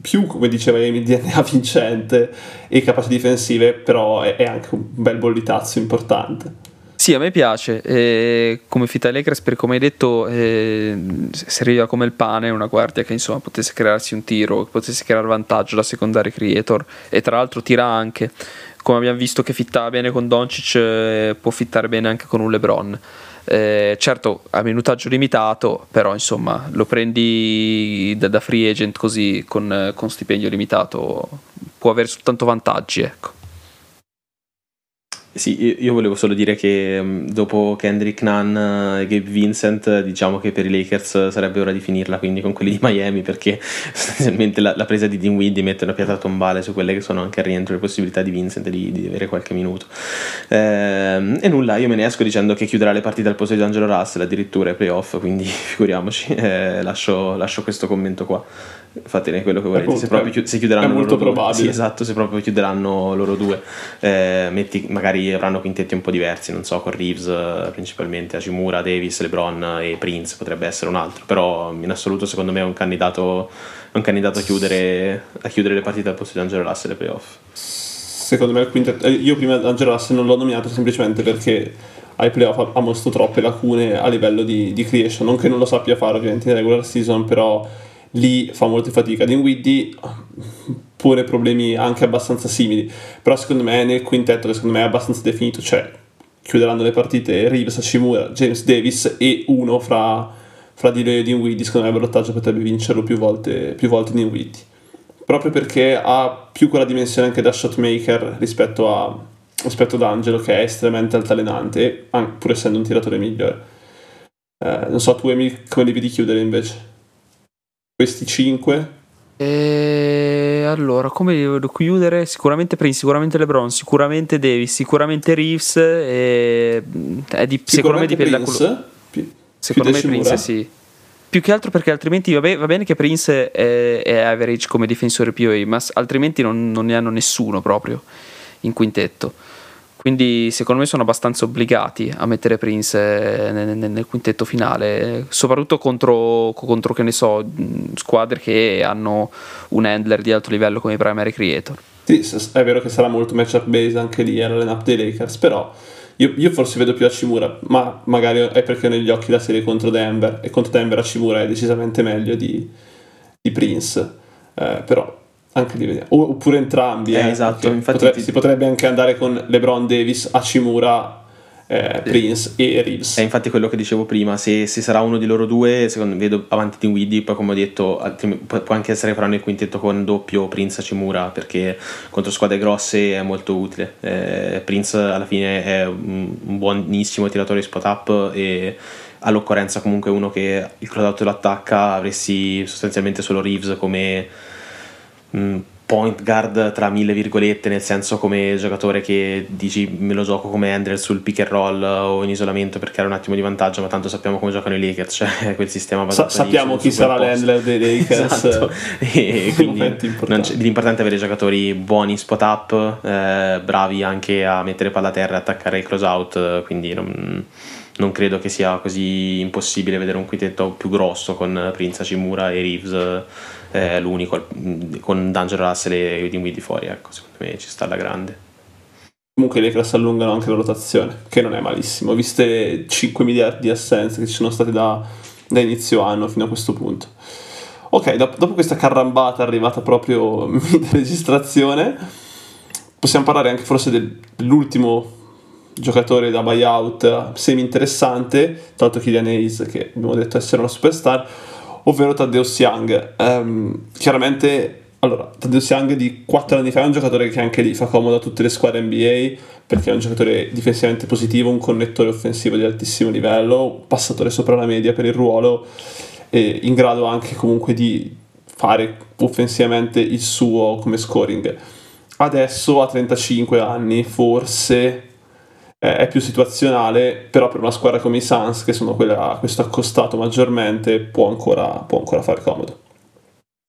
più, come diceva Amy, DNA vincente e capacità difensive, però è, anche un bel bollitazzo importante. Sì, a me piace, e come Fita Lakers, per come hai detto, eh, serviva come il pane una guardia che insomma potesse crearsi un tiro, potesse creare vantaggio da secondary creator e tra l'altro tira anche, come abbiamo visto che fittava bene con Doncic, eh, può fittare bene anche con un LeBron. Eh, certo, a minutaggio limitato, però insomma lo prendi da, da free agent così con, con, stipendio limitato, può avere soltanto vantaggi. Ecco. Sì, io volevo solo dire che mm, dopo Kendrick Nunn e Gabe Vincent, diciamo che per i Lakers sarebbe ora di finirla quindi con quelli di Miami, perché sostanzialmente la, la presa di Dinwiddie mette una pietra tombale su quelle che sono anche al rientro le possibilità di Vincent di, di avere qualche minuto. Eh, e nulla, io me ne esco dicendo che chiuderà le partite al posto di Angelo Russell addirittura ai playoff, quindi figuriamoci, eh, lascio, lascio questo commento qua fatene quello che volete. Se proprio chi- se chiuderanno è molto loro probabile. Due, sì, esatto, se proprio chiuderanno loro due, eh, metti, magari avranno quintetti un po' diversi, non so, con Reeves principalmente, Hashimura, Davis, LeBron e Prince potrebbe essere un altro, però in assoluto secondo me è un candidato, un candidato a, chiudere, a chiudere le partite al posto di Angelo Russell ai playoff. Secondo me il quintetto... eh, Io prima Angelo Russell non l'ho nominato semplicemente perché ai playoff ha- ha mostrato troppe lacune a livello di, di creation, non che non lo sappia fare ovviamente in regular season, però lì fa molta fatica. Dinwiddie pone problemi anche abbastanza simili, però secondo me nel quintetto che secondo me è abbastanza definito, cioè chiuderanno le partite Reeves, Hashimura, James Davis e uno fra, fra di lei e Dinwiddie, secondo me il ballottaggio potrebbe vincerlo più volte, più volte Dinwiddie, proprio perché ha più quella dimensione anche da shotmaker rispetto, a, rispetto ad Angelo che è estremamente altalenante, an- pur essendo un tiratore migliore. Eh, non so, tu Emil, come vedi chiudere invece? Questi 5? E allora, come li devo chiudere? Sicuramente Prince, sicuramente LeBron, sicuramente Davis, sicuramente Reeves. E... È di, secondo me dipende da quello. Pi- Secondo me più Prince Hashimura? sì. Più che altro perché altrimenti va, be- va bene che Prince è, è average come difensore POE, ma altrimenti non, non ne hanno nessuno proprio in quintetto. Quindi secondo me sono abbastanza obbligati a mettere Prince eh, nel, nel- nel quintetto finale, soprattutto contro, contro, che ne so, squadre che hanno un handler di alto livello come i primary creator. Sì, è vero che sarà molto matchup base anche lì alla lineup dei Lakers, però io, io forse vedo più Hashimura, ma magari è perché ho negli occhi la serie contro Denver e contro Denver Hashimura è decisamente meglio di, di Prince, Eh, però anche vediamo. O- Oppure entrambi, Eh, eh, esatto, infatti potrebbe- ti- si potrebbe anche andare con LeBron Davis, Hashimura, eh, Prince e Reeves. È infatti quello che dicevo prima, se, se sarà uno di loro due, secondo me vedo avanti Dinwiddie, poi come ho detto può anche essere faranno il quintetto con doppio Prince Hachimura perché contro squadre grosse è molto utile. Eh, Prince alla fine è un, buonissimo tiratore di spot up e all'occorrenza comunque uno che il closeout lo attacca, avresti sostanzialmente solo Reeves come point guard tra mille virgolette, nel senso come giocatore che dici me lo gioco come Andrew sul pick and roll o in isolamento perché era un attimo di vantaggio, ma tanto sappiamo come giocano i Lakers, cioè quel sistema Sa- basato sappiamo su- chi sarà l'handler dei Lakers. Esatto. e quindi l'importante è avere giocatori buoni in spot up, eh, bravi anche a mettere palla a terra e attaccare il close out, quindi non, non credo che sia così impossibile vedere un quintetto più grosso con Prince Hachimura e Reeves eh, l'unico mh, con D'Angelo Russell e Dinwiddie fuori ecco secondo me ci sta alla grande Comunque i Lakers allungano anche la rotazione, che non è malissimo, viste le 5 miliardi di assenze che ci sono state da, da inizio anno fino a questo punto. Ok, dopo, dopo questa carrambata arrivata proprio in registrazione, possiamo parlare anche forse del- dell'ultimo giocatore da buyout semi interessante, tanto Kylian Hayes che abbiamo detto essere una superstar, ovvero Taddeus Young. Ehm, chiaramente, allora, Taddeus Young di 4 anni fa è un giocatore che anche lì fa comodo a tutte le squadre NBA perché è un giocatore difensivamente positivo, un connettore offensivo di altissimo livello, passatore sopra la media per il ruolo e in grado anche comunque di fare offensivamente il suo come scoring. Adesso a 35 anni forse è più situazionale, però per una squadra come i Suns, che sono quella a questo accostato maggiormente, può ancora, può ancora fare comodo.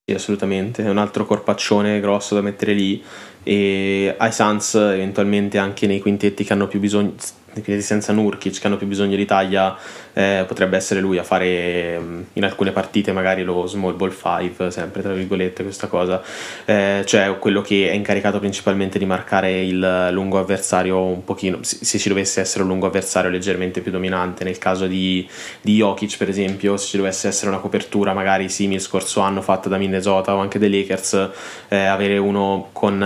Sì, assolutamente, è un altro corpaccione grosso da mettere lì e ai Suns eventualmente anche nei quintetti che hanno più bisogno, quintetti senza Nurkic che hanno più bisogno di taglia, eh, potrebbe essere lui a fare mm, in alcune partite magari lo small ball 5, sempre tra virgolette questa cosa, eh, cioè quello che è incaricato principalmente di marcare il lungo avversario un pochino, se ci dovesse essere un lungo avversario leggermente più dominante, nel caso di, di Jokic per esempio, se ci dovesse essere una copertura magari simile scorso anno fatta da Minnesota o anche dei Lakers, eh, avere uno con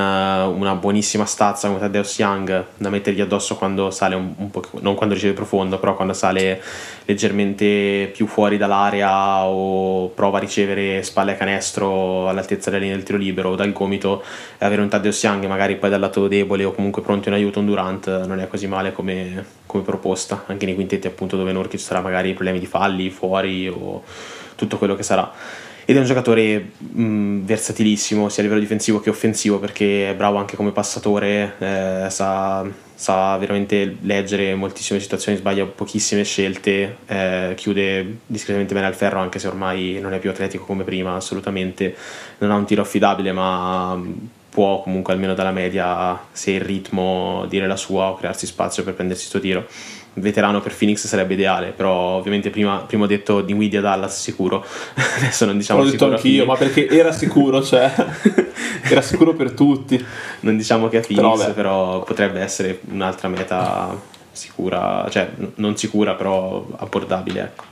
una buonissima stazza come Taddeus Young da mettergli addosso quando sale un, un po', non quando riceve profondo, però quando sale leggermente più fuori dall'area o prova a ricevere spalle a canestro all'altezza della linea del tiro libero o dal gomito, avere un Taddeus Young magari poi dal lato debole o comunque pronto in aiuto un Durant non è così male come, come proposta, anche nei quintetti appunto dove Nurkic sarà magari problemi di falli fuori o tutto quello che sarà ed è un giocatore mh, versatilissimo sia a livello difensivo che offensivo perché è bravo anche come passatore, eh, sa, sa, veramente leggere moltissime situazioni, sbaglia pochissime scelte, eh, chiude discretamente bene al ferro anche se ormai non è più atletico come prima assolutamente, non ha un tiro affidabile ma può comunque almeno dalla media se il ritmo dire la sua o crearsi spazio per prendersi questo tiro veterano per Phoenix sarebbe ideale, però ovviamente prima, prima ho detto di Windy a Dallas sicuro, adesso non diciamo L'ho detto anch'io, ma perché era sicuro, cioè era sicuro per tutti. Non diciamo che è Phoenix, però, però potrebbe essere un'altra meta sicura, cioè non sicura però abbordabile, ecco.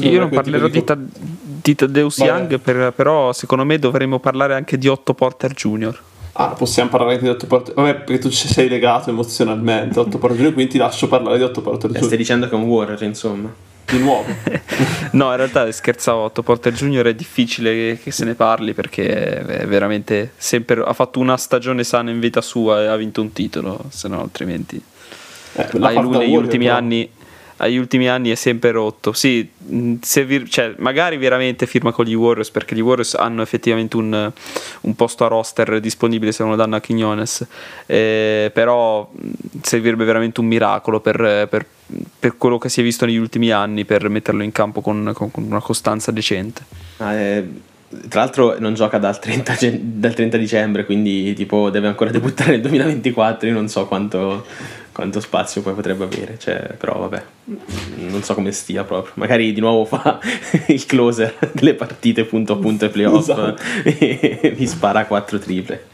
Io non parlerò di, ta- di Tadeus Young, per, però secondo me dovremmo parlare anche di Otto Porter Jr. Ah, possiamo parlare anche di Otto Porter Vabbè, perché tu ci sei legato emozionalmente a Otto Porter Junior, quindi ti lascio parlare di Otto Porter Junior. Stai dicendo che è un warrior, insomma. Di nuovo. no, in realtà scherzavo, Otto Porter Junior è difficile che se ne parli perché è veramente sempre ha fatto una stagione sana in vita sua e ha vinto un titolo, se no altrimenti eh, hai lui negli ultimi però. anni agli ultimi anni è sempre rotto. Sì, vi, cioè, magari veramente firma con gli Warriors perché gli Warriors hanno effettivamente un, un posto a roster disponibile se non lo danno a Quinones. Eh, però servirebbe veramente un miracolo per, per, per, quello che si è visto negli ultimi anni per metterlo in campo con, con, con una costanza decente. Ah, eh, tra l'altro non gioca dal 30, dal 30, dicembre, quindi tipo deve ancora debuttare nel 2024, io non so quanto, quanto spazio poi potrebbe avere, cioè, però vabbè, non so come stia proprio. Magari di nuovo fa il closer delle partite punto a punto e playoff esatto. e mi spara 4 triple.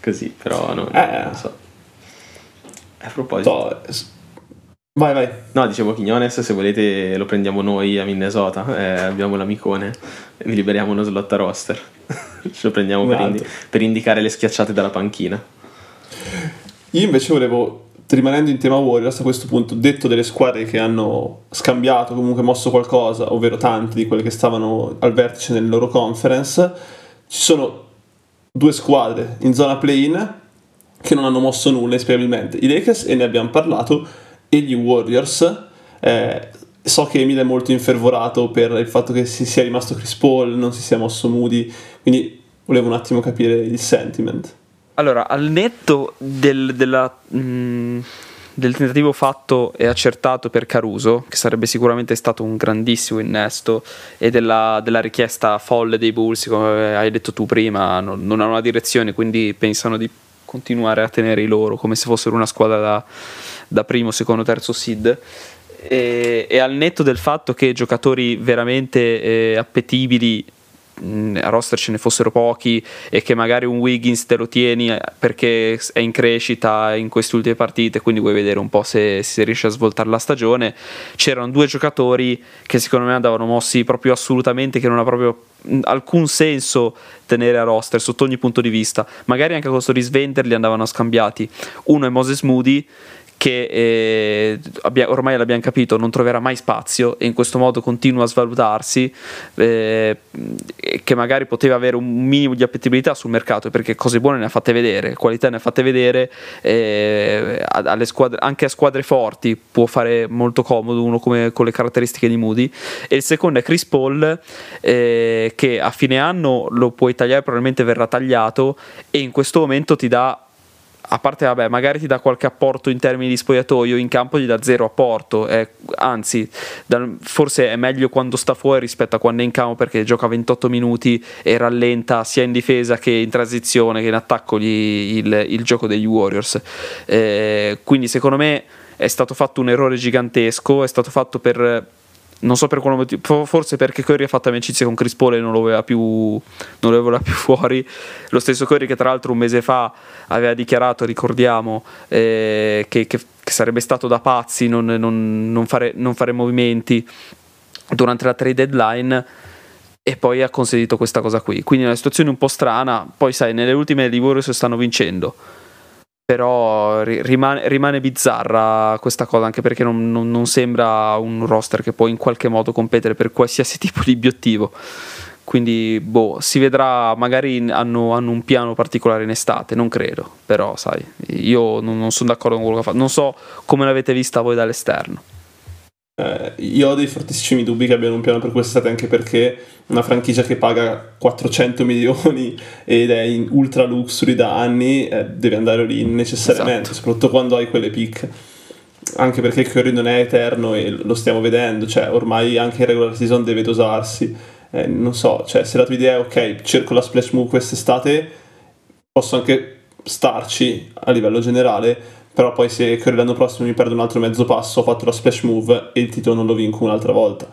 Così, però no, eh, non so. A proposito... So, vai, vai. No, dicevo Quignones, se volete lo prendiamo noi a Minnesota, eh, abbiamo l'amicone, vi liberiamo uno slot a roster. Ce lo prendiamo per, indi- per indicare le schiacciate dalla panchina. Io invece volevo rimanendo in tema Warriors a questo punto, detto delle squadre che hanno scambiato, comunque mosso qualcosa, ovvero tante di quelle che stavano al vertice nelle loro conference, ci sono due squadre in zona play-in che non hanno mosso nulla inspiegabilmente. I Lakers, e ne abbiamo parlato, e gli Warriors. Eh, so che Emile è molto infervorato per il fatto che si sia rimasto Chris Paul, non si sia mosso Moody, quindi volevo un attimo capire il sentiment. Allora, al netto del, della, mh, mm, del, tentativo fatto e accertato per Caruso, che sarebbe sicuramente stato un grandissimo innesto, e della, della richiesta folle dei Bulls, come hai detto tu prima, non, non, hanno una direzione, quindi pensano di continuare a tenere i loro come se fossero una squadra da, da primo, secondo, terzo seed. E, e, al netto del fatto che giocatori veramente eh, appetibili a roster ce ne fossero pochi e che magari un Wiggins te lo tieni eh, perché è in crescita in queste ultime partite, quindi vuoi vedere un po' se, se riesce a svoltare la stagione. C'erano due giocatori che secondo me andavano mossi proprio assolutamente, che non ha proprio alcun senso tenere a roster sotto ogni punto di vista. Magari anche con questo risvender li andavano scambiati. Uno è Moses Moody che eh, abbia, ormai l'abbiamo capito non troverà mai spazio e in questo modo continua a svalutarsi eh, che magari poteva avere un minimo di appetibilità sul mercato perché cose buone ne ha fatte vedere qualità ne ha fatte vedere eh, squadre, anche a squadre forti può fare molto comodo uno come, con le caratteristiche di Moody. E il secondo è Chris Paul eh, che a fine anno lo puoi tagliare probabilmente verrà tagliato e in questo momento ti dà a parte, vabbè, magari ti dà qualche apporto in termini di spogliatoio, in campo gli dà zero apporto, eh, anzi, da, forse è meglio quando sta fuori rispetto a quando è in campo perché gioca 28 minuti e rallenta sia in difesa che in transizione che in attacco gli, il, il, gioco degli Warriors. Eh, quindi secondo me è stato fatto un errore gigantesco, è stato fatto per non so per quale motivo, forse perché Curry ha fatto amicizia con Chris Paul e non lo voleva più, non lo voleva più fuori. Lo stesso Curry che tra l'altro un mese fa aveva dichiarato, ricordiamo, eh, che, che, che, sarebbe stato da pazzi non, non, non, fare, non fare movimenti durante la trade deadline e poi ha consentito questa cosa qui. Quindi è una situazione un po' strana. Poi sai, nelle ultime di Warriors stanno vincendo però rimane, rimane, bizzarra questa cosa anche perché non, non, non, sembra un roster che può in qualche modo competere per qualsiasi tipo di obiettivo. Quindi boh, si vedrà magari hanno, hanno, un piano particolare in estate non credo. Però sai io non, non sono d'accordo con quello che ha fatto. Non so come l'avete vista voi dall'esterno eh, io ho dei fortissimi dubbi che abbiano un piano per quest'estate anche perché una franchigia che paga 400 milioni ed è in ultra luxury da anni eh, deve andare lì necessariamente, esatto. soprattutto quando hai quelle pick. Anche perché Curry non è eterno e lo stiamo vedendo, cioè ormai anche in regular season deve dosarsi. Eh, non so, cioè se la tua idea è ok, cerco la splash move quest'estate, posso anche starci a livello generale, però poi se Curry l'anno prossimo mi perde un altro mezzo passo, ho fatto la splash move e il titolo non lo vinco un'altra volta.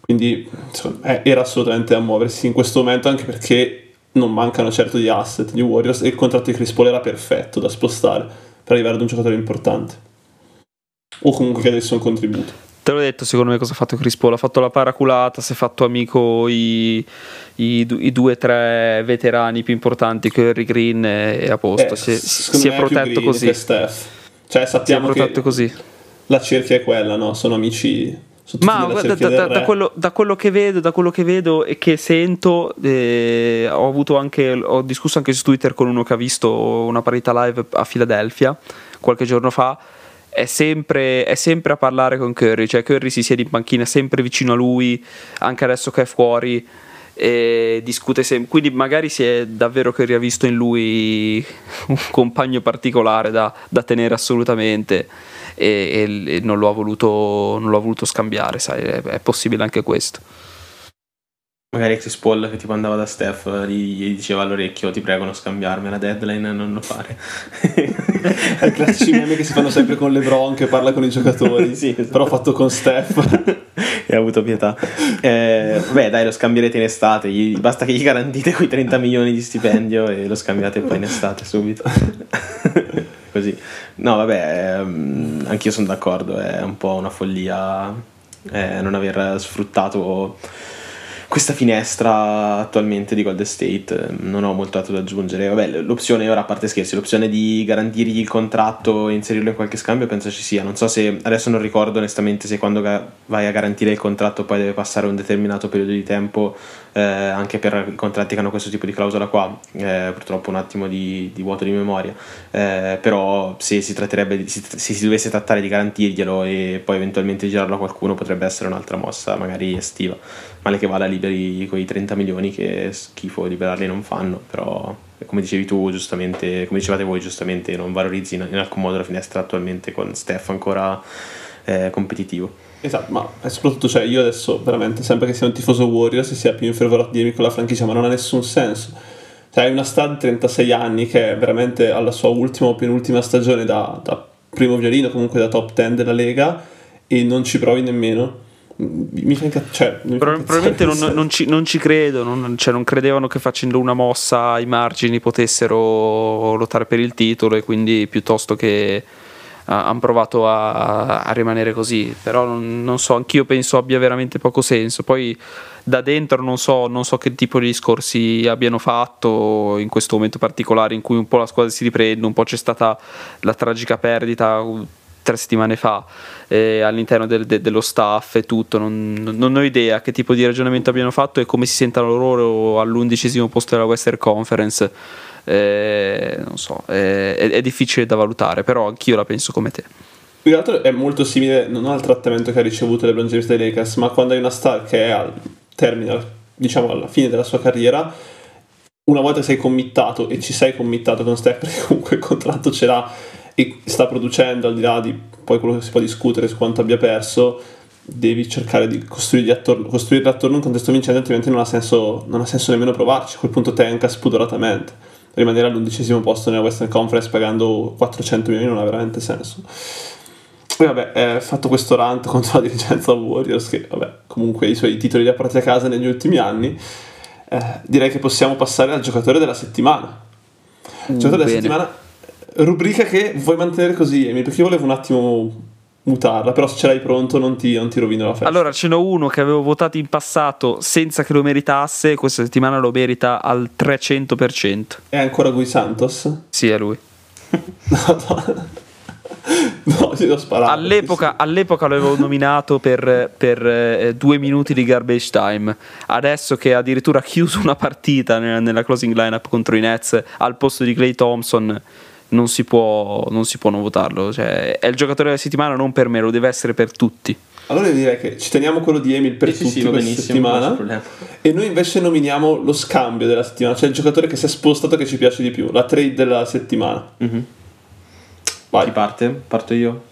Quindi insomma, era assolutamente a muoversi in questo momento anche perché non mancano certo di asset gli Warriors e il contratto di Chris Paul era perfetto da spostare per arrivare ad un giocatore importante o comunque che adesso un contributo te l'ho detto secondo me cosa ha fatto Chris Paul ha fatto la paraculata si è fatto amico i, i, i due o tre veterani più importanti Curry Green e a posto eh, si, si è protetto così cioè sappiamo che così. la cerchia è quella no? sono amici ma da, da, da, quello, da, quello, che vedo, da quello che vedo e che sento, eh, ho, avuto anche, ho discusso anche su Twitter con uno che ha visto una partita live a Filadelfia qualche giorno fa. È sempre, è sempre a parlare con Curry, cioè Curry si siede in panchina sempre vicino a lui, anche adesso che è fuori e discute sempre. Quindi magari si è davvero che ha visto in lui un compagno particolare da, da tenere assolutamente e, e non, lo voluto, non, l'ho voluto, scambiare, sai, è, è possibile anche questo. Magari Chris Paul che tipo andava da Steph gli, gli diceva all'orecchio ti prego non scambiarmi la deadline non lo fare i classici meme che si fanno sempre con LeBron che parla con i giocatori sì, esatto. però fatto con Steph e ha avuto pietà eh, beh dai lo scambierete in estate gli, basta che gli garantite quei 30 milioni di stipendio e lo scambiate poi in estate subito così. No, vabbè, ehm, anch'io sono d'accordo, è un po' una follia eh, non aver sfruttato questa finestra attualmente di Golden State non ho molto altro da aggiungere. Vabbè, l'opzione, ora a parte scherzi, l'opzione di garantirgli il contratto e inserirlo in qualche scambio penso ci sia. Non so se adesso non ricordo onestamente se quando vai a garantire il contratto poi deve passare un determinato periodo di tempo eh, anche per i contratti che hanno questo tipo di clausola qua. Eh, purtroppo un attimo di, di vuoto di memoria. Eh, però se si tratterebbe di, se si dovesse trattare di garantirglielo e poi eventualmente girarlo a qualcuno potrebbe essere un'altra mossa, magari estiva male che vada liberi quei 30 milioni che schifo liberarli non fanno, però come dicevi tu giustamente, come dicevate voi giustamente, non valorizzi in, alcun modo la finestra attualmente con Steph ancora eh, competitivo. Esatto, ma soprattutto cioè, io adesso veramente sempre che sia un tifoso Warriors sia più infervorato di dirmi con la franchigia, ma non ha nessun senso. Cioè, hai una star di 36 anni che è veramente alla sua ultima o penultima stagione da, da primo violino, comunque da top 10 della Lega, e non ci provi nemmeno mi fa incazzare. Cioè, Pro- probabilmente non, non, ci, non, ci, credo, non, cioè non, credevano che facendo una mossa ai margini potessero lottare per il titolo e quindi piuttosto che uh, hanno provato a, a, rimanere così. Però non, so, anch'io penso abbia veramente poco senso. Poi da dentro non so, non so che tipo di discorsi abbiano fatto in questo momento particolare in cui un po' la squadra si riprende, un po' c'è stata la tragica perdita tre settimane fa eh, all'interno del, de, dello staff e tutto. Non, non, ho idea che tipo di ragionamento abbiano fatto e come si sentano loro all'undicesimo posto della Western Conference. Eh, non so, eh, è, è, difficile da valutare, però anch'io la penso come te. Più che altro è molto simile non al trattamento che ha ricevuto LeBron James dai Lakers, ma quando hai una star che è al termine, diciamo alla fine della sua carriera, una volta sei committato e ci sei committato con Steph, perché comunque il contratto ce l'ha e sta producendo, al di là di poi quello che si può discutere su quanto abbia perso, devi cercare di costruirgli attorno, costruire attorno un contesto vincente, altrimenti non ha senso, non ha senso nemmeno provarci. A quel punto tanka spudoratamente. Rimanere all'undicesimo posto nella Western Conference pagando 400 milioni non ha veramente senso. Poi vabbè, eh, fatto questo rant contro la dirigenza Warriors, che vabbè, comunque i suoi titoli li ha portati a casa negli ultimi anni, eh, direi che possiamo passare al giocatore della settimana. Il giocatore della settimana rubrica che vuoi mantenere così, Emi, perché io volevo un attimo mutarla, però se ce l'hai pronto non ti, non ti rovino la festa. Allora, ce n'ho uno che avevo votato in passato senza che lo meritasse, questa settimana lo merita al 300%. È ancora Gui Santos? Sì, è lui. No, no. No, io l'ho sparato. All'epoca, all'epoca l'avevo nominato per, per eh, due minuti di garbage time. Adesso che ha addirittura chiuso una partita nella, nella closing lineup contro i Nets al posto di Clay Thompson, non si può non, si può non votarlo. Cioè, è il giocatore della settimana, non per me, lo deve essere per tutti. Allora io direi che ci teniamo quello di Emil per Sì, sì, tutti sì, va questa settimana. E noi invece nominiamo lo scambio della settimana, cioè il giocatore che si è spostato che ci piace di più, la trade della settimana. Mhm. Vai, Chi parte? Parto io?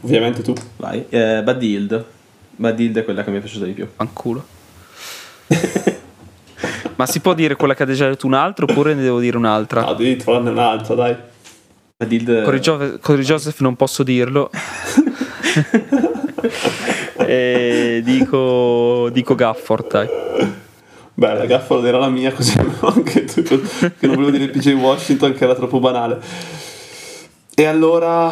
ovviamente tu. Vai. Eh, Bad Hield. Bad Hield è quella che mi è piaciuta di più. Fanculo. Ma si può dire quella che ha già detto un altro oppure ne devo dire un'altra? No, devi trovarne un'altra, dai. Hield... Con Joseph, con Joseph non posso dirlo. e dico, dico Gafford, dai. Beh, la gaffa era la mia, così avevo anche tu, che non volevo dire PJ Washington, che era troppo banale. E allora...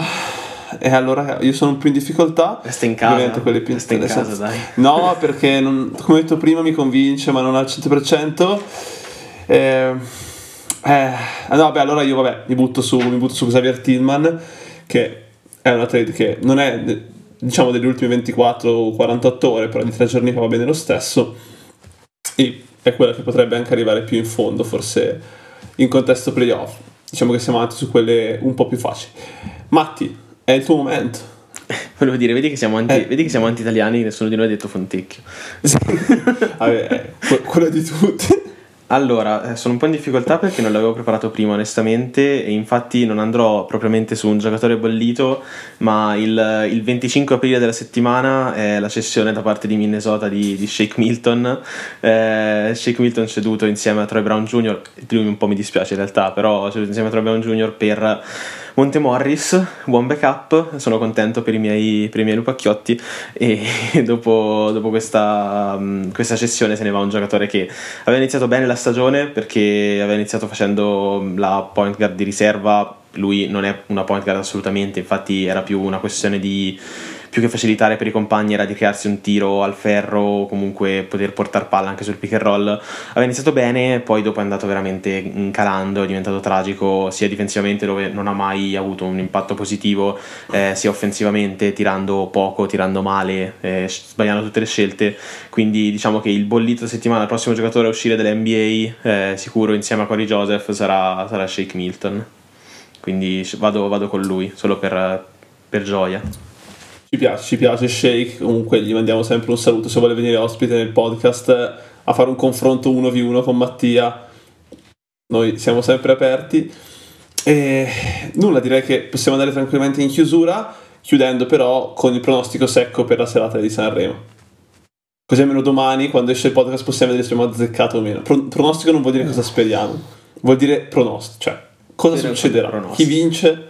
E allora io sono più in difficoltà. Resta in casa. Ovviamente più in casa, dai. No, perché non- come ho detto prima mi convince, ma non al 100%. Eh, eh, no, beh, allora io vabbè, mi butto su, mi butto su Xavier Tillman, che è una trade che non è diciamo delle ultime 24 o 48 ore, però di tre giorni fa va bene lo stesso. E è quella che potrebbe anche arrivare più in fondo, forse in contesto playoff. Diciamo che siamo avanti su quelle un po' più facili. Matti, è il tuo momento. Volevo dire, vedi che siamo, anti, Eh. vedi che siamo anti-italiani, nessuno di noi ha detto Fontecchio. Vabbè, è que- quello di tutti. Allora, eh, sono un po' in difficoltà perché non l'avevo preparato prima onestamente e infatti non andrò propriamente su un giocatore bollito, ma il, il 25 aprile della settimana è la cessione da parte di Minnesota di, di Shake Milton. Eh, Shake Milton ceduto insieme a Troy Brown Jr., lui un po' mi dispiace in realtà, però ceduto insieme a Troy Brown Jr. per Monte Morris, buon backup, sono contento per i miei, per i miei lupacchiotti. E dopo, dopo questa, mm, questa cessione se ne va un giocatore che aveva iniziato bene la stagione perché aveva iniziato facendo la point guard di riserva, lui non è una point guard assolutamente, infatti era più una questione di più che facilitare per i compagni era di crearsi un tiro al ferro o comunque poter portare palla anche sul pick and roll. Aveva iniziato bene, poi dopo è andato veramente calando, è diventato tragico sia difensivamente dove non ha mai avuto un impatto positivo, eh, sia offensivamente tirando poco, tirando male, eh, sbagliando tutte le scelte. Quindi diciamo che il bollito settimana, il prossimo giocatore a uscire dall'NBA, eh, sicuro insieme a Corey Joseph, sarà, sarà Shake Milton. Quindi vado, vado con lui, solo per, per gioia. Ci piace, ci piace Shake, comunque gli mandiamo sempre un saluto se vuole venire ospite nel podcast a fare un confronto 1v1 con Mattia. Noi siamo sempre aperti. E nulla, direi che possiamo andare tranquillamente in chiusura, chiudendo però con il pronostico secco per la serata di Sanremo. Così almeno domani, quando esce il podcast, possiamo vedere se abbiamo azzeccato o meno. Pro- pronostico non vuol dire cosa speriamo, vuol dire pronostico, cioè cosa succederà. Chi vince?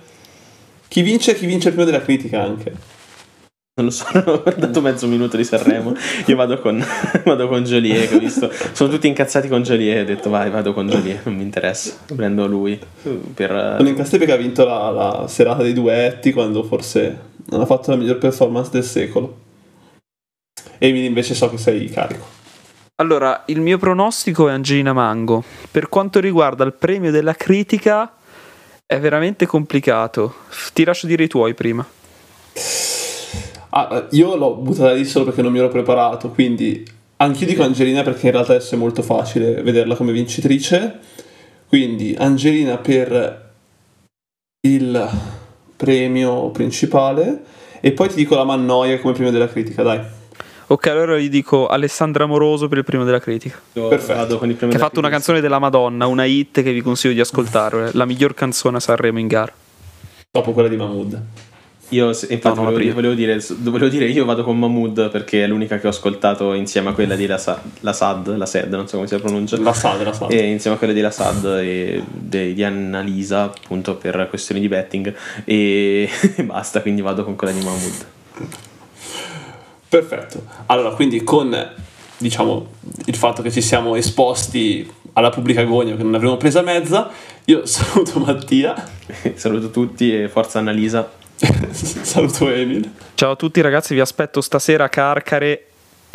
Chi vince? Chi vince prima della critica anche. Non lo so, ho guardato mezzo minuto di Sanremo. Io vado con, vado con Joliet, che ho visto. Sono tutti incazzati con Joliet. Ho detto, vai, vado con Joliet, non mi interessa. Prendo lui. Per, Sono incastrato perché ha vinto la, la serata dei duetti quando forse non ha fatto la miglior performance del secolo. Emily invece so che sei carico. Allora, il mio pronostico è Angelina Mango. Per quanto riguarda il premio della critica, è veramente complicato. Ti lascio dire i tuoi prima. Ah, io l'ho buttata lì solo perché non mi ero preparato, quindi anch'io dico Angelina perché in realtà adesso è molto facile vederla come vincitrice. Quindi Angelina per il premio principale e poi ti dico la Mannoia come premio della critica, dai. Ok, allora gli dico Alessandra Amoroso per il premio della critica. Perfetto. Che ha fatto una critica. canzone della Madonna, una hit che vi consiglio di ascoltare. La miglior canzone a Sanremo in gara. Dopo quella di Mahmood. Io, se- infatti, No, volevo, volevo dire, volevo dire, io vado con Mahmood perché è l'unica che ho ascoltato insieme a quella di La, Sa- la Sad, la Sad, non so come si pronuncia. La sa, la sa. E insieme a quella di La Sad e de- di Annalisa, appunto per questioni di betting. E basta, quindi vado con quella di Mahmood. Perfetto. Allora, quindi con diciamo il fatto che ci siamo esposti alla pubblica agonia che non avremo presa mezza, io saluto Mattia, Saluto tutti e forza Annalisa. saluto Emil. Ciao a tutti ragazzi, vi aspetto stasera a Carcare.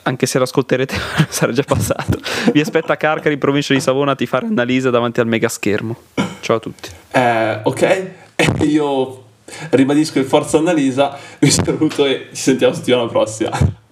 Anche se l'ascolterete sarà già passato. Vi aspetto a Carcare in provincia di Savona a ti fare analisi davanti al mega schermo. Ciao a tutti. Eh, ok, io ribadisco il forza Annalisa, vi saluto e ci sentiamo settimana prossima.